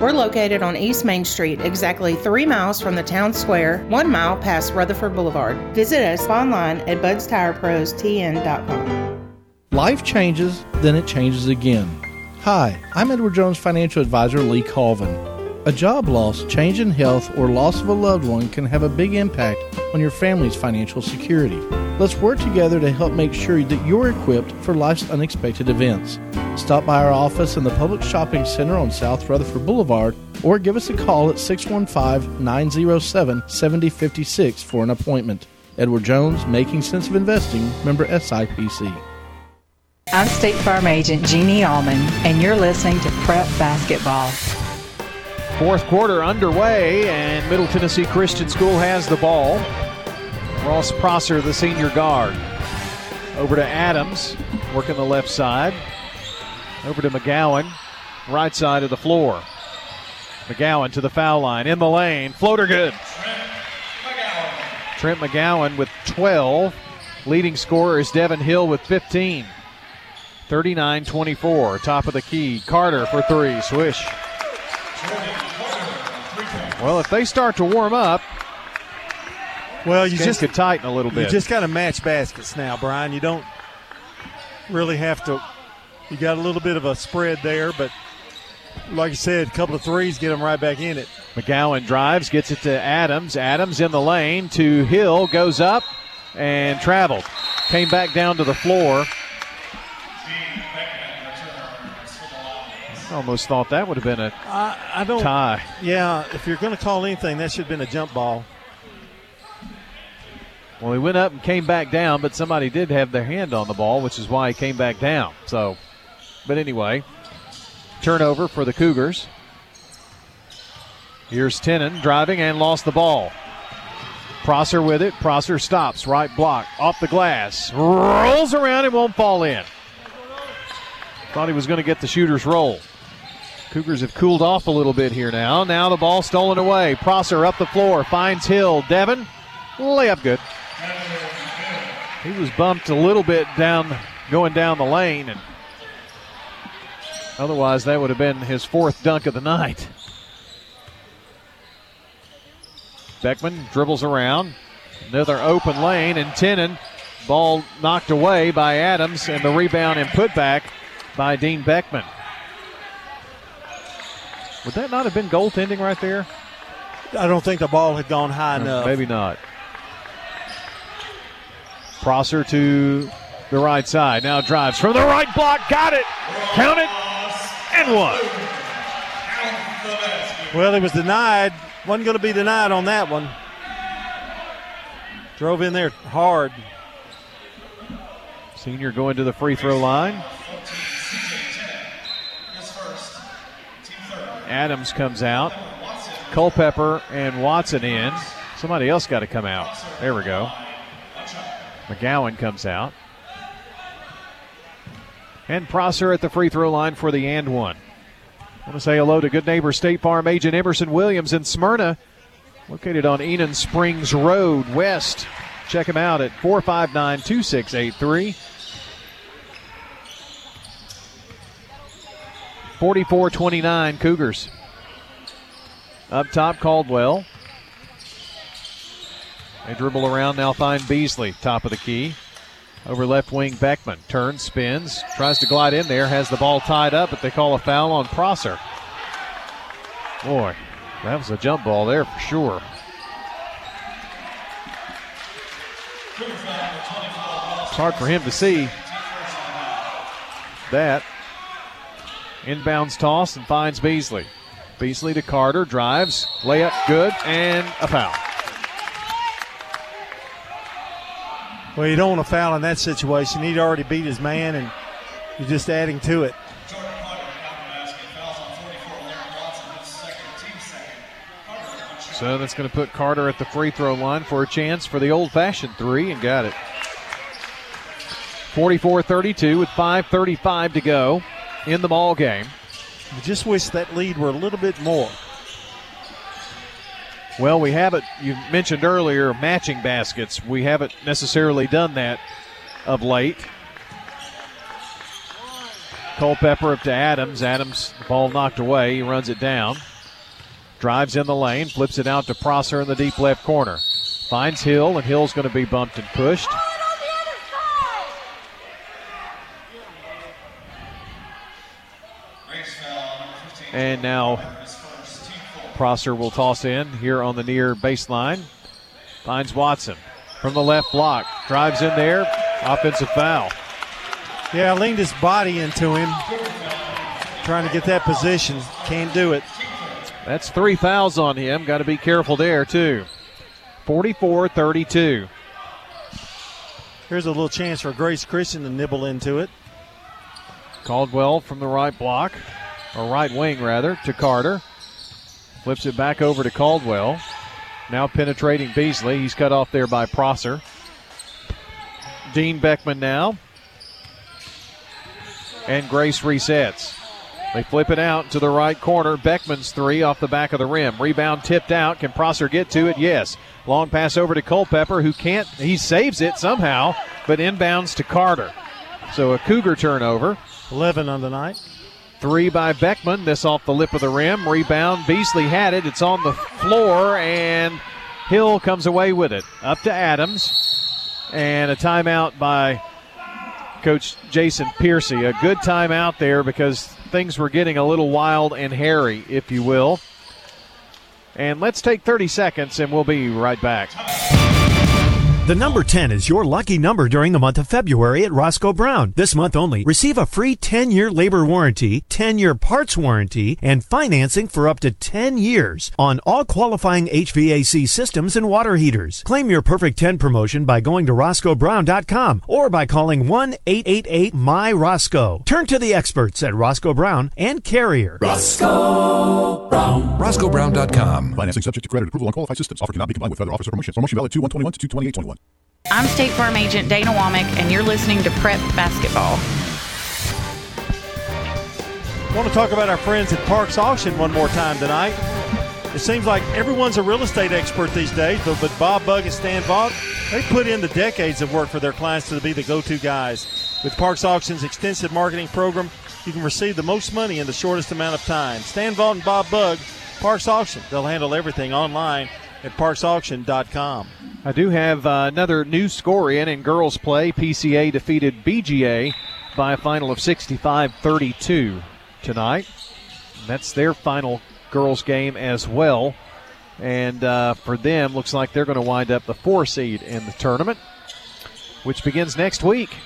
We're located on East Main Street, exactly three miles from the town square, one mile past Rutherford Boulevard. Visit us online at budstirepros.tn.com. Life changes, then it changes again. Hi, I'm Edward Jones financial advisor Lee Colvin. A job loss, change in health, or loss of a loved one can have a big impact on your family's financial security. Let's work together to help make sure that you're equipped for life's unexpected events. Stop by our office in the Publix Shopping Center on South Rutherford Boulevard or give us a call at 615 907 7056 for an appointment. Edward Jones, Making Sense of Investing, member SIPC. I'm State Farm Agent Jeannie Allman, and you're listening to Prep Basketball. Fourth quarter underway, and Middle Tennessee Christian School has the ball. Ross Prosser, the senior guard. Over to Adams, working the left side. Over to McGowan, right side of the floor. McGowan to the foul line, in the lane, floater good. Trent McGowan with 12. Leading scorer is Devin Hill with 15. 39 24. Top of the key. Carter for three. Swish. Well, if they start to warm up, well, you just could tighten a little bit. You just got to match baskets now, Brian. You don't really have to. You got a little bit of a spread there, but like you said, a couple of threes get them right back in it. McGowan drives, gets it to Adams. Adams in the lane to Hill, goes up and traveled. Came back down to the floor. Almost thought that would have been a I, I don't tie. Yeah, if you're going to call anything, that should have been a jump ball. Well, he went up and came back down, but somebody did have their hand on the ball, which is why he came back down. So, but anyway, turnover for the Cougars. Here's Tennant driving and lost the ball. Prosser with it. Prosser stops. Right block. Off the glass. Rolls around and won't fall in. Thought he was going to get the shooter's roll. Cougars have cooled off a little bit here now. Now the ball stolen away. Prosser up the floor. Finds Hill. Devin. Layup good. He was bumped a little bit down, going down the lane, and otherwise that would have been his fourth dunk of the night. Beckman dribbles around. Another open lane, and Tennant. Ball knocked away by Adams, and the rebound and putback by Dean Beckman. Would that not have been goaltending right there? I don't think the ball had gone high enough. Maybe not. Prosser to the right side. Now drives from the right block. Got it. Count it. And one. Well, it was denied. Wasn't going to be denied on that one. Drove in there hard. Senior going to the free throw line. Adams comes out. Culpepper and Watson in. Somebody else got to come out. There we go. McGowan comes out. And Prosser at the free throw line for the and one. I want to say hello to good neighbor State Farm agent Emerson Williams in Smyrna, located on Enon Springs Road West. Check him out at 459 2683. 44 29 Cougars. Up top, Caldwell. They dribble around, now find Beasley, top of the key. Over left wing, Beckman turns, spins, tries to glide in there, has the ball tied up, but they call a foul on Prosser. Boy, that was a jump ball there for sure. It's hard for him to see that. Inbounds toss and finds Beasley. Beasley to Carter, drives, layup good, and a foul. Well, you don't want to foul in that situation. He'd already beat his man, and you're just adding to it. So that's going to put Carter at the free throw line for a chance for the old fashioned three, and got it. 44 32 with 5.35 to go in the ball game. I just wish that lead were a little bit more. Well, we haven't, you mentioned earlier, matching baskets. We haven't necessarily done that of late. Culpepper up to Adams. Adams, ball knocked away. He runs it down. Drives in the lane, flips it out to Prosser in the deep left corner. Finds Hill, and Hill's going to be bumped and pushed. And now Prosser will toss in here on the near baseline. Finds Watson from the left block. Drives in there. Offensive foul. Yeah, leaned his body into him. Trying to get that position. Can't do it. That's three fouls on him. Got to be careful there, too. 44 32. Here's a little chance for Grace Christian to nibble into it. Caldwell from the right block, or right wing rather, to Carter. Flips it back over to Caldwell. Now penetrating Beasley. He's cut off there by Prosser. Dean Beckman now. And Grace resets. They flip it out to the right corner. Beckman's three off the back of the rim. Rebound tipped out. Can Prosser get to it? Yes. Long pass over to Culpepper, who can't. He saves it somehow, but inbounds to Carter. So a Cougar turnover. 11 on the night. Three by Beckman. This off the lip of the rim. Rebound. Beasley had it. It's on the floor, and Hill comes away with it. Up to Adams. And a timeout by Coach Jason Piercy. A good timeout there because things were getting a little wild and hairy, if you will. And let's take 30 seconds and we'll be right back. The number 10 is your lucky number during the month of February at Roscoe Brown. This month only, receive a free 10 year labor warranty, 10 year parts warranty, and financing for up to 10 years on all qualifying HVAC systems and water heaters. Claim your perfect 10 promotion by going to RoscoeBrown.com or by calling 1 888 My Roscoe. Turn to the experts at Roscoe Brown and Carrier. Roscoe Brown. RoscoeBrown.com. Financing subject to credit approval on qualified systems. Offer cannot be combined with federal office or promotion. Promotion valid 2 121 to 22821. I'm State Farm Agent Dana Womack, and you're listening to Prep Basketball. I want to talk about our friends at Parks Auction one more time tonight. It seems like everyone's a real estate expert these days, but, but Bob Bug and Stan Vaught, they put in the decades of work for their clients to be the go-to guys. With Parks Auction's extensive marketing program, you can receive the most money in the shortest amount of time. Stan Vaught and Bob Bug, Parks Auction. They'll handle everything online at parksauction.com. I do have uh, another new score in in girls play. PCA defeated BGA by a final of 65 32 tonight. That's their final girls game as well. And uh, for them, looks like they're going to wind up the four seed in the tournament, which begins next week.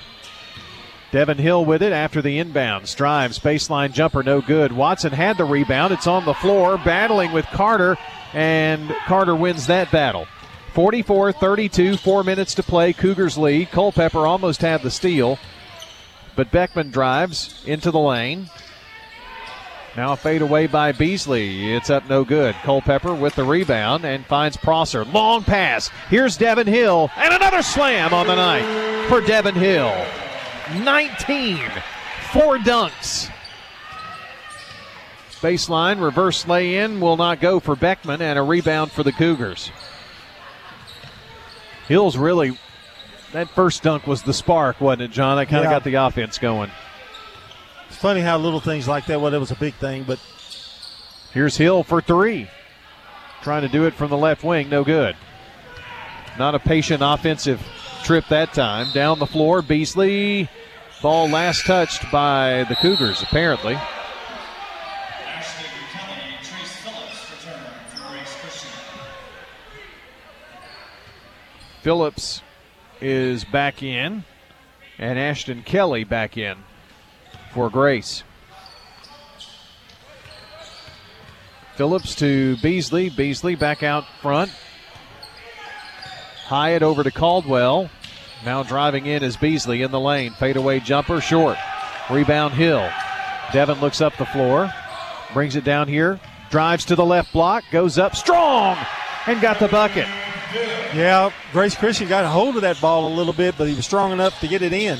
Devin Hill with it after the inbounds. Drives, baseline jumper, no good. Watson had the rebound. It's on the floor, battling with Carter, and Carter wins that battle. 44 32, four minutes to play. Cougars lead. Culpepper almost had the steal, but Beckman drives into the lane. Now a fade away by Beasley. It's up no good. Culpepper with the rebound and finds Prosser. Long pass. Here's Devin Hill. And another slam on the night for Devin Hill. 19. Four dunks. Baseline reverse lay in will not go for Beckman and a rebound for the Cougars. Hill's really, that first dunk was the spark, wasn't it, John? That kind of Yeah. got the offense going. It's funny how little things like that, well, it was a big thing, but Here's Hill for three. Trying to do it from the left wing, no good. Not a patient offensive trip that time. Down the floor, Beasley. Ball last touched by the Cougars, apparently. Phillips is back in. And Ashton Kelly back in for Grace. Phillips to Beasley. Beasley back out front. Hyatt over to Caldwell. Now driving in is Beasley in the lane. Fadeaway jumper, short. Rebound Hill. Devin looks up the floor. Brings it down here. Drives to the left block. Goes up strong and got the bucket. Yeah, Grace Christian got a hold of that ball a little bit, but he was strong enough to get it in.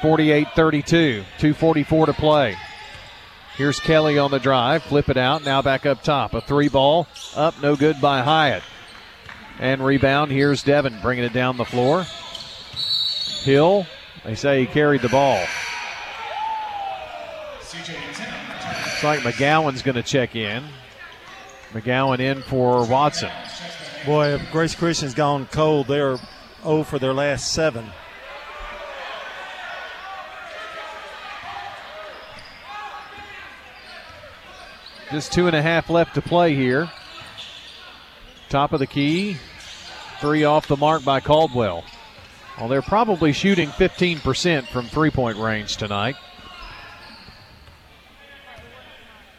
48 32. 2.44 to play. Here's Kelly on the drive. Flip it out. Now back up top. A three ball. Up. No good by Hyatt. And rebound. Here's Devin bringing it down the floor. Hill. They say he carried the ball. Looks like McGowan's going to check in. McGowan in for Watson. Boy, if Grace Christian's gone cold. They're 0 for their last seven. Just two and a half left to play here. Top of the key. Three off the mark by Caldwell. Well, they're probably shooting 15% from three point range tonight.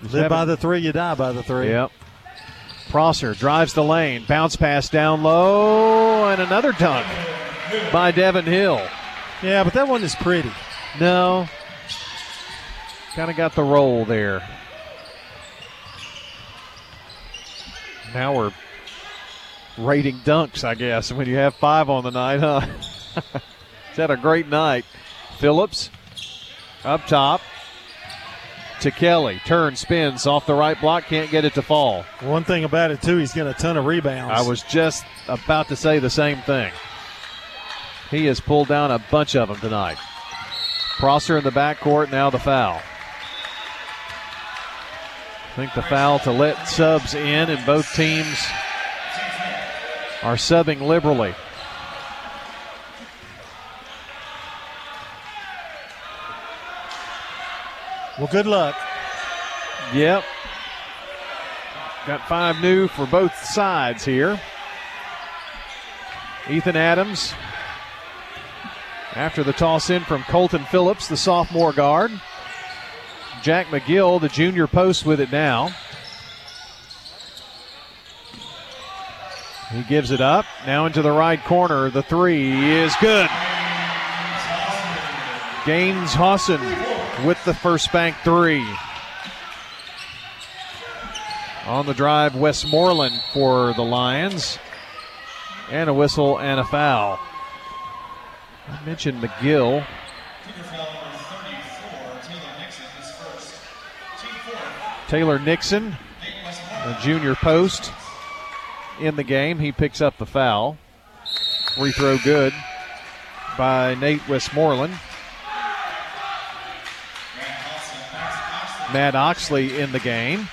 Live by the three, you die by the three. Yep. Prosser drives the lane, bounce pass down low, and another dunk by Devin Hill. Yeah, but that one is pretty. No. Kind of got the roll there. Now we're rating dunks, I guess, when you have five on the night, huh? Is had a great night? Phillips up top to Kelly. Turn, spins off the right block, can't get it to fall. One thing about it, too, he's getting a ton of rebounds. I was just about to say the same thing. He has pulled down a bunch of them tonight. Prosser in the backcourt, now the foul. I think the foul to let subs in, and both teams are subbing liberally. Well, good luck. Yep. Got five new for both sides here. Ethan Adams after the toss in from Colton Phillips, the sophomore guard. Jack McGill, the junior post, with it now. He gives it up. Now into the right corner. The three is good. Gaines Hawson with the first bank three. On the drive, Westmoreland for the Lions. And a whistle and a foul. I mentioned McGill. Taylor Nixon, the junior post in the game. He picks up the foul. Free throw good by Nate Westmoreland. Matt Oxley in the game.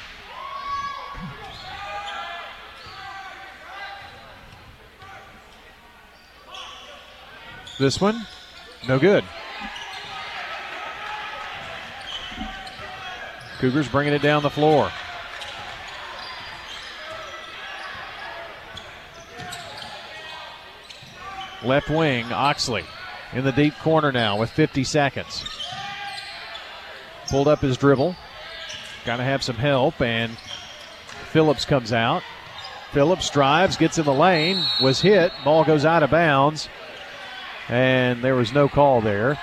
This one, no good. Cougars bringing it down the floor. Left wing, Oxley in the deep corner now with 50 seconds. Pulled up his dribble. Got to have some help, and Phillips comes out. Phillips drives, gets in the lane, was hit. Ball goes out of bounds, and there was no call there.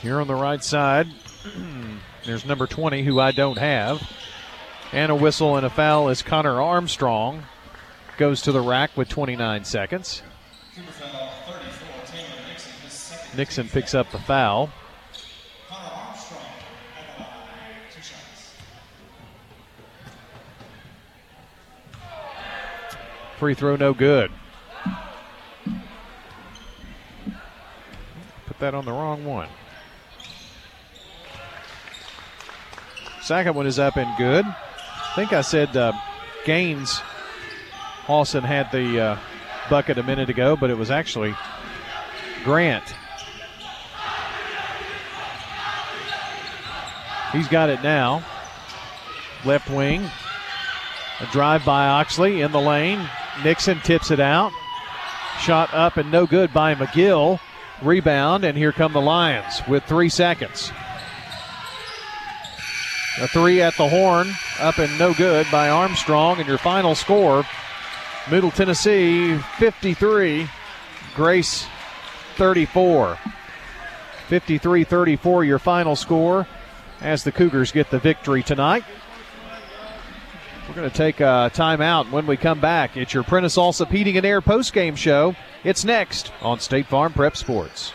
Here on the right side, there's number 20, who I don't have. And a whistle and a foul as Connor Armstrong goes to the rack with 29 seconds. Nixon picks up the foul. Free throw no good. Put that on the wrong one. Second one is up and good. I think I said uh, Gaines Hawson had the uh, bucket a minute ago, but it was actually Grant. He's got it now. Left wing. A drive by Oxley in the lane. Nixon tips it out. Shot up and no good by McGill. Rebound, and here come the Lions with three seconds. A three at the horn, up and no good by Armstrong, and your final score Middle Tennessee 53, Grace 34. 53 34, your final score as the Cougars get the victory tonight. We're going to take a timeout. When we come back, it's your Prentice Allsup Heating and Air postgame show. It's next on State Farm Prep Sports.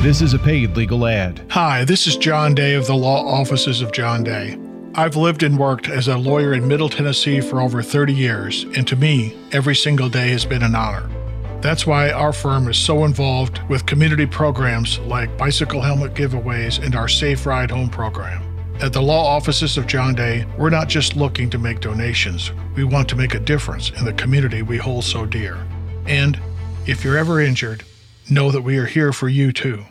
This is a paid legal ad. Hi, this is John Day of the Law Offices of John Day. I've lived and worked as a lawyer in Middle Tennessee for over 30 years, and to me, every single day has been an honor. That's why our firm is so involved with community programs like bicycle helmet giveaways and our Safe Ride Home program. At the law offices of John Day, we're not just looking to make donations, we want to make a difference in the community we hold so dear. And if you're ever injured, know that we are here for you too.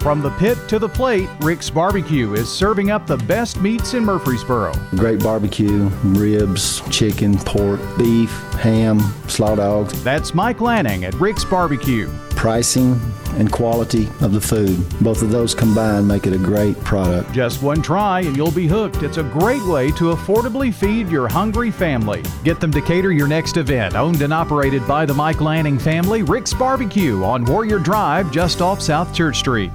From the pit to the plate, Rick's Barbecue is serving up the best meats in Murfreesboro. Great barbecue, ribs, chicken, pork, beef, ham, slaw dogs. That's Mike Lanning at Rick's Barbecue. Pricing and quality of the food, both of those combined make it a great product. Just one try and you'll be hooked. It's a great way to affordably feed your hungry family. Get them to cater your next event. Owned and operated by the Mike Lanning family, Rick's Barbecue on Warrior Drive just off South Church Street.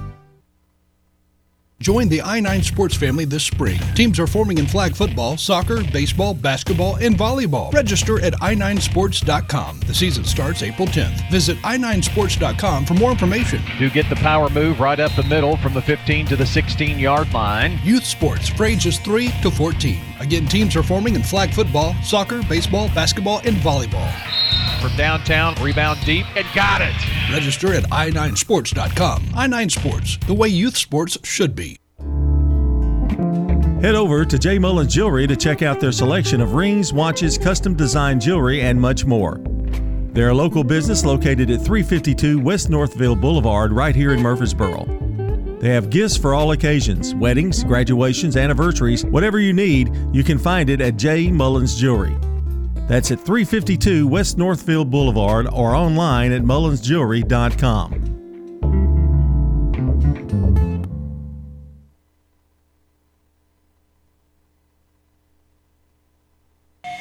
Join the i9 sports family this spring. Teams are forming in flag football, soccer, baseball, basketball, and volleyball. Register at i9sports.com. The season starts April 10th. Visit i9sports.com for more information. Do get the power move right up the middle from the 15 to the 16 yard line. Youth sports for ages 3 to 14. Again, teams are forming in flag football, soccer, baseball, basketball, and volleyball. From downtown, rebound deep, and got it. Register at i9sports.com. i9 Sports, the way youth sports should be. Head over to J. Mullins Jewelry to check out their selection of rings, watches, custom designed jewelry, and much more. They're a local business located at 352 West Northfield Boulevard, right here in Murfreesboro. They have gifts for all occasions weddings, graduations, anniversaries, whatever you need, you can find it at J. Mullins Jewelry. That's at 352 West Northfield Boulevard or online at mullinsjewelry.com.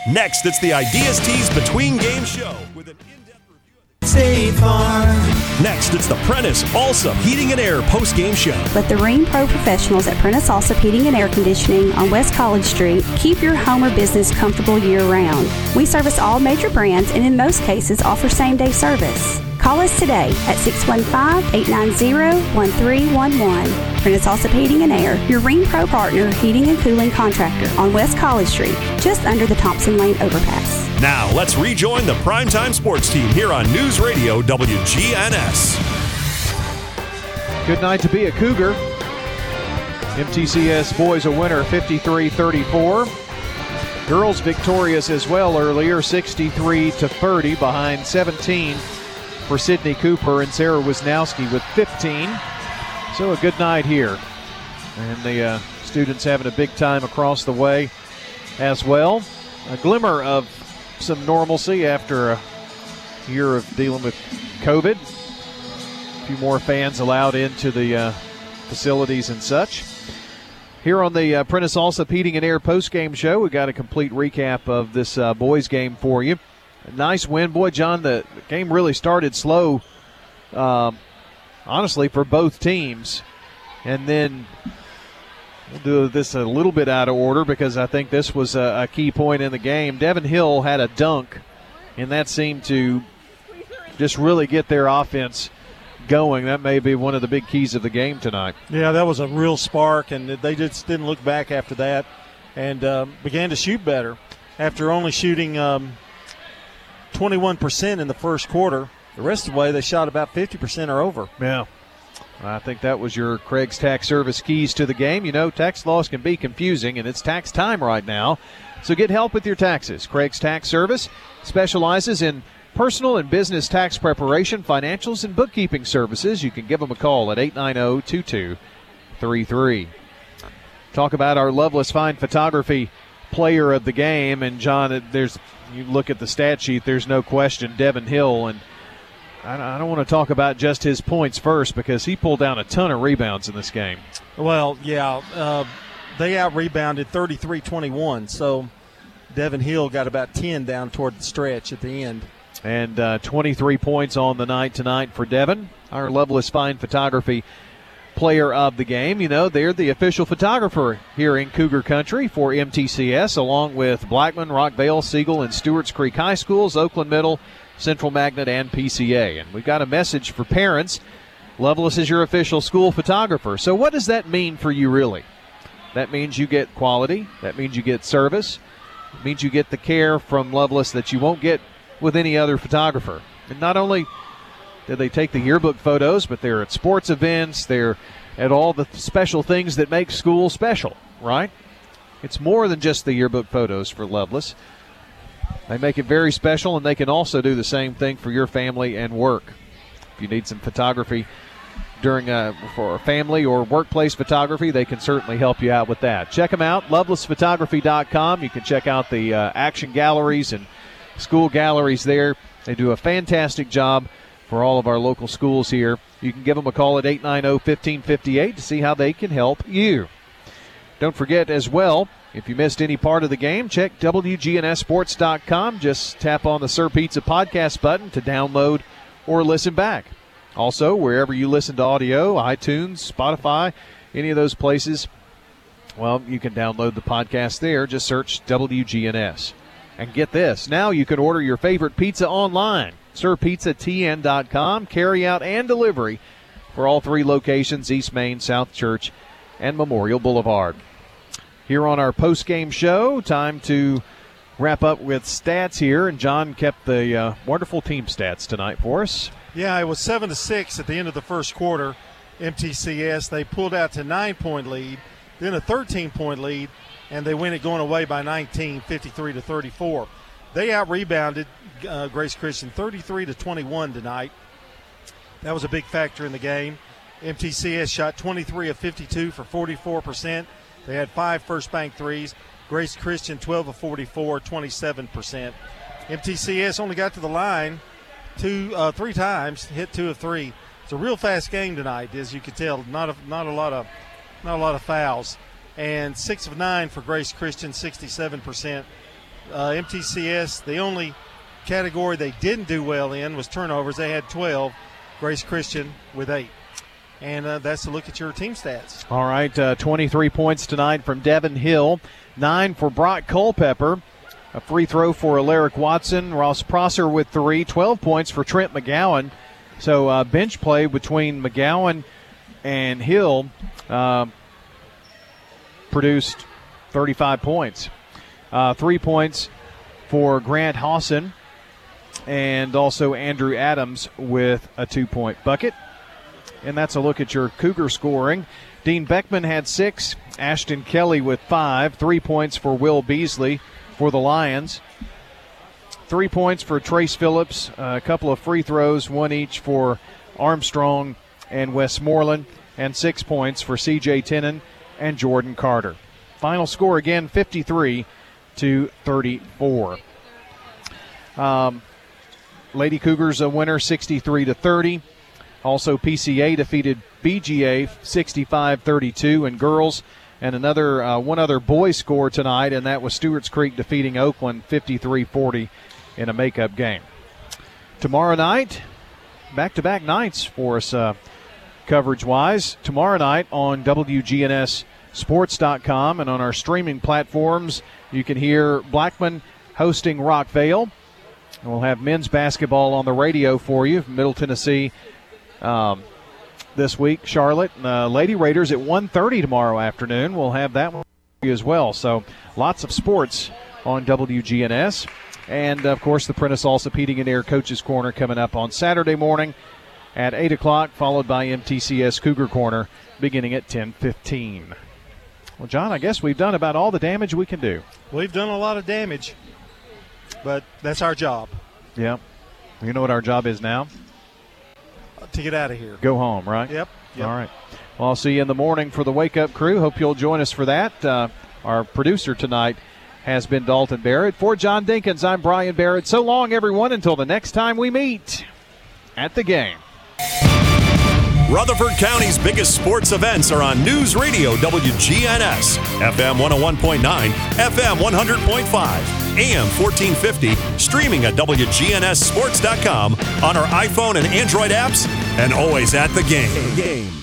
Next, it's the Ideas Tease Between Game Show with an State Farm. Next, it's the Prentice Allsup Heating and Air post-game show. Let the Ring Pro professionals at Prentice Allsup Heating and Air Conditioning on West College Street keep your home or business comfortable year round. We service all major brands and in most cases offer same-day service. Call us today at 615-890-1311. Prentice Allsup Heating and Air, your Ring Pro partner heating and cooling contractor on West College Street, just under the Thompson Lane overpass. Now, let's rejoin the primetime sports team here on News Radio WGNS. Good night to be a Cougar. MTCS boys a winner 53 34. Girls victorious as well earlier 63 to 30 behind 17 for Sydney Cooper and Sarah Wisnowski with 15. So a good night here. And the uh, students having a big time across the way as well. A glimmer of some normalcy after a year of dealing with COVID. A few more fans allowed into the uh, facilities and such. Here on the uh, Prentice Allsup Heating and Air post-game show, we got a complete recap of this uh, boys game for you. A nice win, boy, John. The, the game really started slow, um, honestly, for both teams, and then we'll do this a little bit out of order because I think this was a, a key point in the game. Devin Hill had a dunk, and that seemed to just really get their offense going. That may be one of the big keys of the game tonight. Yeah, that was a real spark, and they just didn't look back after that and um, began to shoot better after only shooting um, 21% in the first quarter. The rest of the way, they shot about 50% or over. Yeah. I think that was your Craig's Tax Service keys to the game. You know, tax laws can be confusing, and it's tax time right now. So get help with your taxes. Craig's Tax Service specializes in personal and business tax preparation, financials, and bookkeeping services. You can give them a call at 890 2233. Talk about our Loveless Fine Photography player of the game. And John, there's you look at the stat sheet. There's no question Devin Hill, and I don't want to talk about just his points first because he pulled down a ton of rebounds in this game. Well, yeah, uh, they out rebounded 33-21. So Devin Hill got about 10 down toward the stretch at the end. And uh, 23 points on the night tonight for Devin, our Loveless Fine Photography player of the game. You know, they're the official photographer here in Cougar Country for MTCS, along with Blackman, Rockvale, Siegel, and Stewart's Creek High Schools, Oakland Middle, Central Magnet, and PCA. And we've got a message for parents. Loveless is your official school photographer. So, what does that mean for you, really? That means you get quality, that means you get service, it means you get the care from Loveless that you won't get with any other photographer. And not only do they take the yearbook photos, but they're at sports events, they're at all the special things that make school special, right? It's more than just the yearbook photos for Loveless. They make it very special, and they can also do the same thing for your family and work. If you need some photography during a, uh, for a family or workplace photography, they can certainly help you out with that. Check them out, lovelessphotography.com. You can check out the uh, action galleries and school galleries there. They do a fantastic job for all of our local schools here. You can give them a call at 890 1558 to see how they can help you. Don't forget as well, if you missed any part of the game, check WGNSSports.com. Just tap on the Sir Pizza podcast button to download or listen back. Also, wherever you listen to audio, iTunes, Spotify, any of those places, well, you can download the podcast there. Just search WGNS. And get this now you can order your favorite pizza online. SirPizzaTN.com, carry out and delivery for all three locations East Main, South Church, and Memorial Boulevard. Here on our post game show, time to wrap up with stats here. And John kept the uh, wonderful team stats tonight for us. Yeah, it was seven to six at the end of the first quarter. MTCS they pulled out to nine point lead, then a 13 point lead, and they win it going away by 19, 53 to 34. They out rebounded uh, Grace Christian 33 to 21 tonight. That was a big factor in the game. MTCS shot 23 of 52 for 44 percent. They had five first bank threes. Grace Christian 12 of 44, 27 percent. MTCS only got to the line two, uh, three times, hit two of three. It's a real fast game tonight, as you can tell. Not a, not a lot of, not a lot of fouls, and six of nine for Grace Christian, 67 percent. Uh, MTCS, the only category they didn't do well in was turnovers. They had 12. Grace Christian with eight. And uh, that's a look at your team stats. All right, uh, 23 points tonight from Devin Hill, nine for Brock Culpepper. A free throw for Alaric Watson. Ross Prosser with three. 12 points for Trent McGowan. So uh, bench play between McGowan and Hill uh, produced 35 points. Uh, three points for Grant Hawson and also Andrew Adams with a two point bucket. And that's a look at your Cougar scoring. Dean Beckman had six, Ashton Kelly with five, three points for Will Beasley for the Lions. Three points for Trace Phillips, a couple of free throws, one each for Armstrong and Westmoreland, and six points for CJ Tennant and Jordan Carter. Final score again 53 to 34. Um, Lady Cougars a winner 63 to 30. Also PCA defeated BGA 65-32 in girls and another uh, one other boys score tonight and that was Stewart's Creek defeating Oakland 53-40 in a makeup game. Tomorrow night, back-to-back nights for us uh, coverage-wise. Tomorrow night on WGNS sports.com and on our streaming platforms. You can hear Blackman hosting Rockvale. And we'll have men's basketball on the radio for you Middle Tennessee um, this week. Charlotte uh, Lady Raiders at 1.30 tomorrow afternoon. We'll have that one as well. So lots of sports on WGNS. And, of course, the Prentice Allsup Heating and Air Coaches Corner coming up on Saturday morning at 8 o'clock, followed by MTCS Cougar Corner beginning at 10.15. Well, John, I guess we've done about all the damage we can do. We've done a lot of damage, but that's our job. Yeah. You know what our job is now? To get out of here. Go home, right? Yep. yep. All right. Well, I'll see you in the morning for the Wake Up Crew. Hope you'll join us for that. Uh, our producer tonight has been Dalton Barrett. For John Dinkins, I'm Brian Barrett. So long, everyone, until the next time we meet at the game. Rutherford County's biggest sports events are on News Radio WGNS, FM 101.9, FM 100.5, AM 1450, streaming at WGNSSports.com on our iPhone and Android apps, and always at the game. game.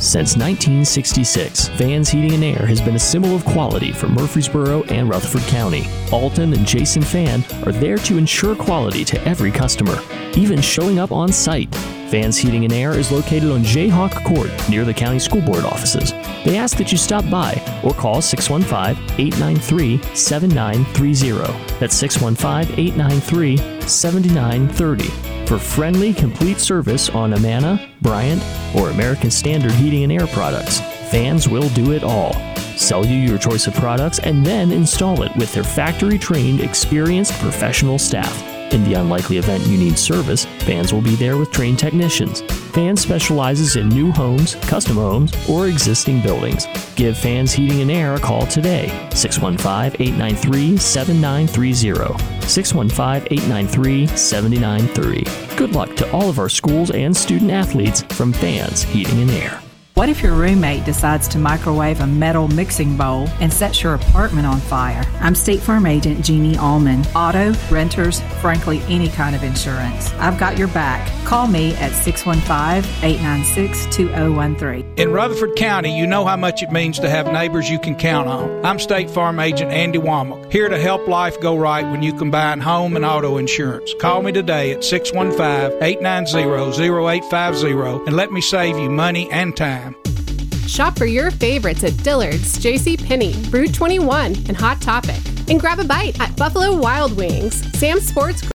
Since 1966, Vans Heating and Air has been a symbol of quality for Murfreesboro and Rutherford County. Alton and Jason Fan are there to ensure quality to every customer, even showing up on site. Vans Heating and Air is located on Jayhawk Court near the county school board offices. They ask that you stop by or call 615 893 7930. That's 615 893 7930 for friendly, complete service on Amana, Bryant, or American Standard Heating and Air products. Vans will do it all. Sell you your choice of products and then install it with their factory trained, experienced professional staff. In the unlikely event you need service, Vans will be there with trained technicians. Vans specializes in new homes, custom homes, or existing buildings. Give Vans Heating and Air a call today. 615 893 7930. 615 893 7930. Good luck to all of our schools and student athletes from Vans Heating and Air. What if your roommate decides to microwave a metal mixing bowl and sets your apartment on fire? I'm State Farm Agent Jeannie Allman. Auto, renters, frankly, any kind of insurance. I've got your back. Call me at 615 896 2013. In Rutherford County, you know how much it means to have neighbors you can count on. I'm State Farm Agent Andy Womack, here to help life go right when you combine home and auto insurance. Call me today at 615 890 0850 and let me save you money and time. Shop for your favorites at Dillard's, JCPenney, Brew 21, and Hot Topic. And grab a bite at Buffalo Wild Wings, Sam's Sports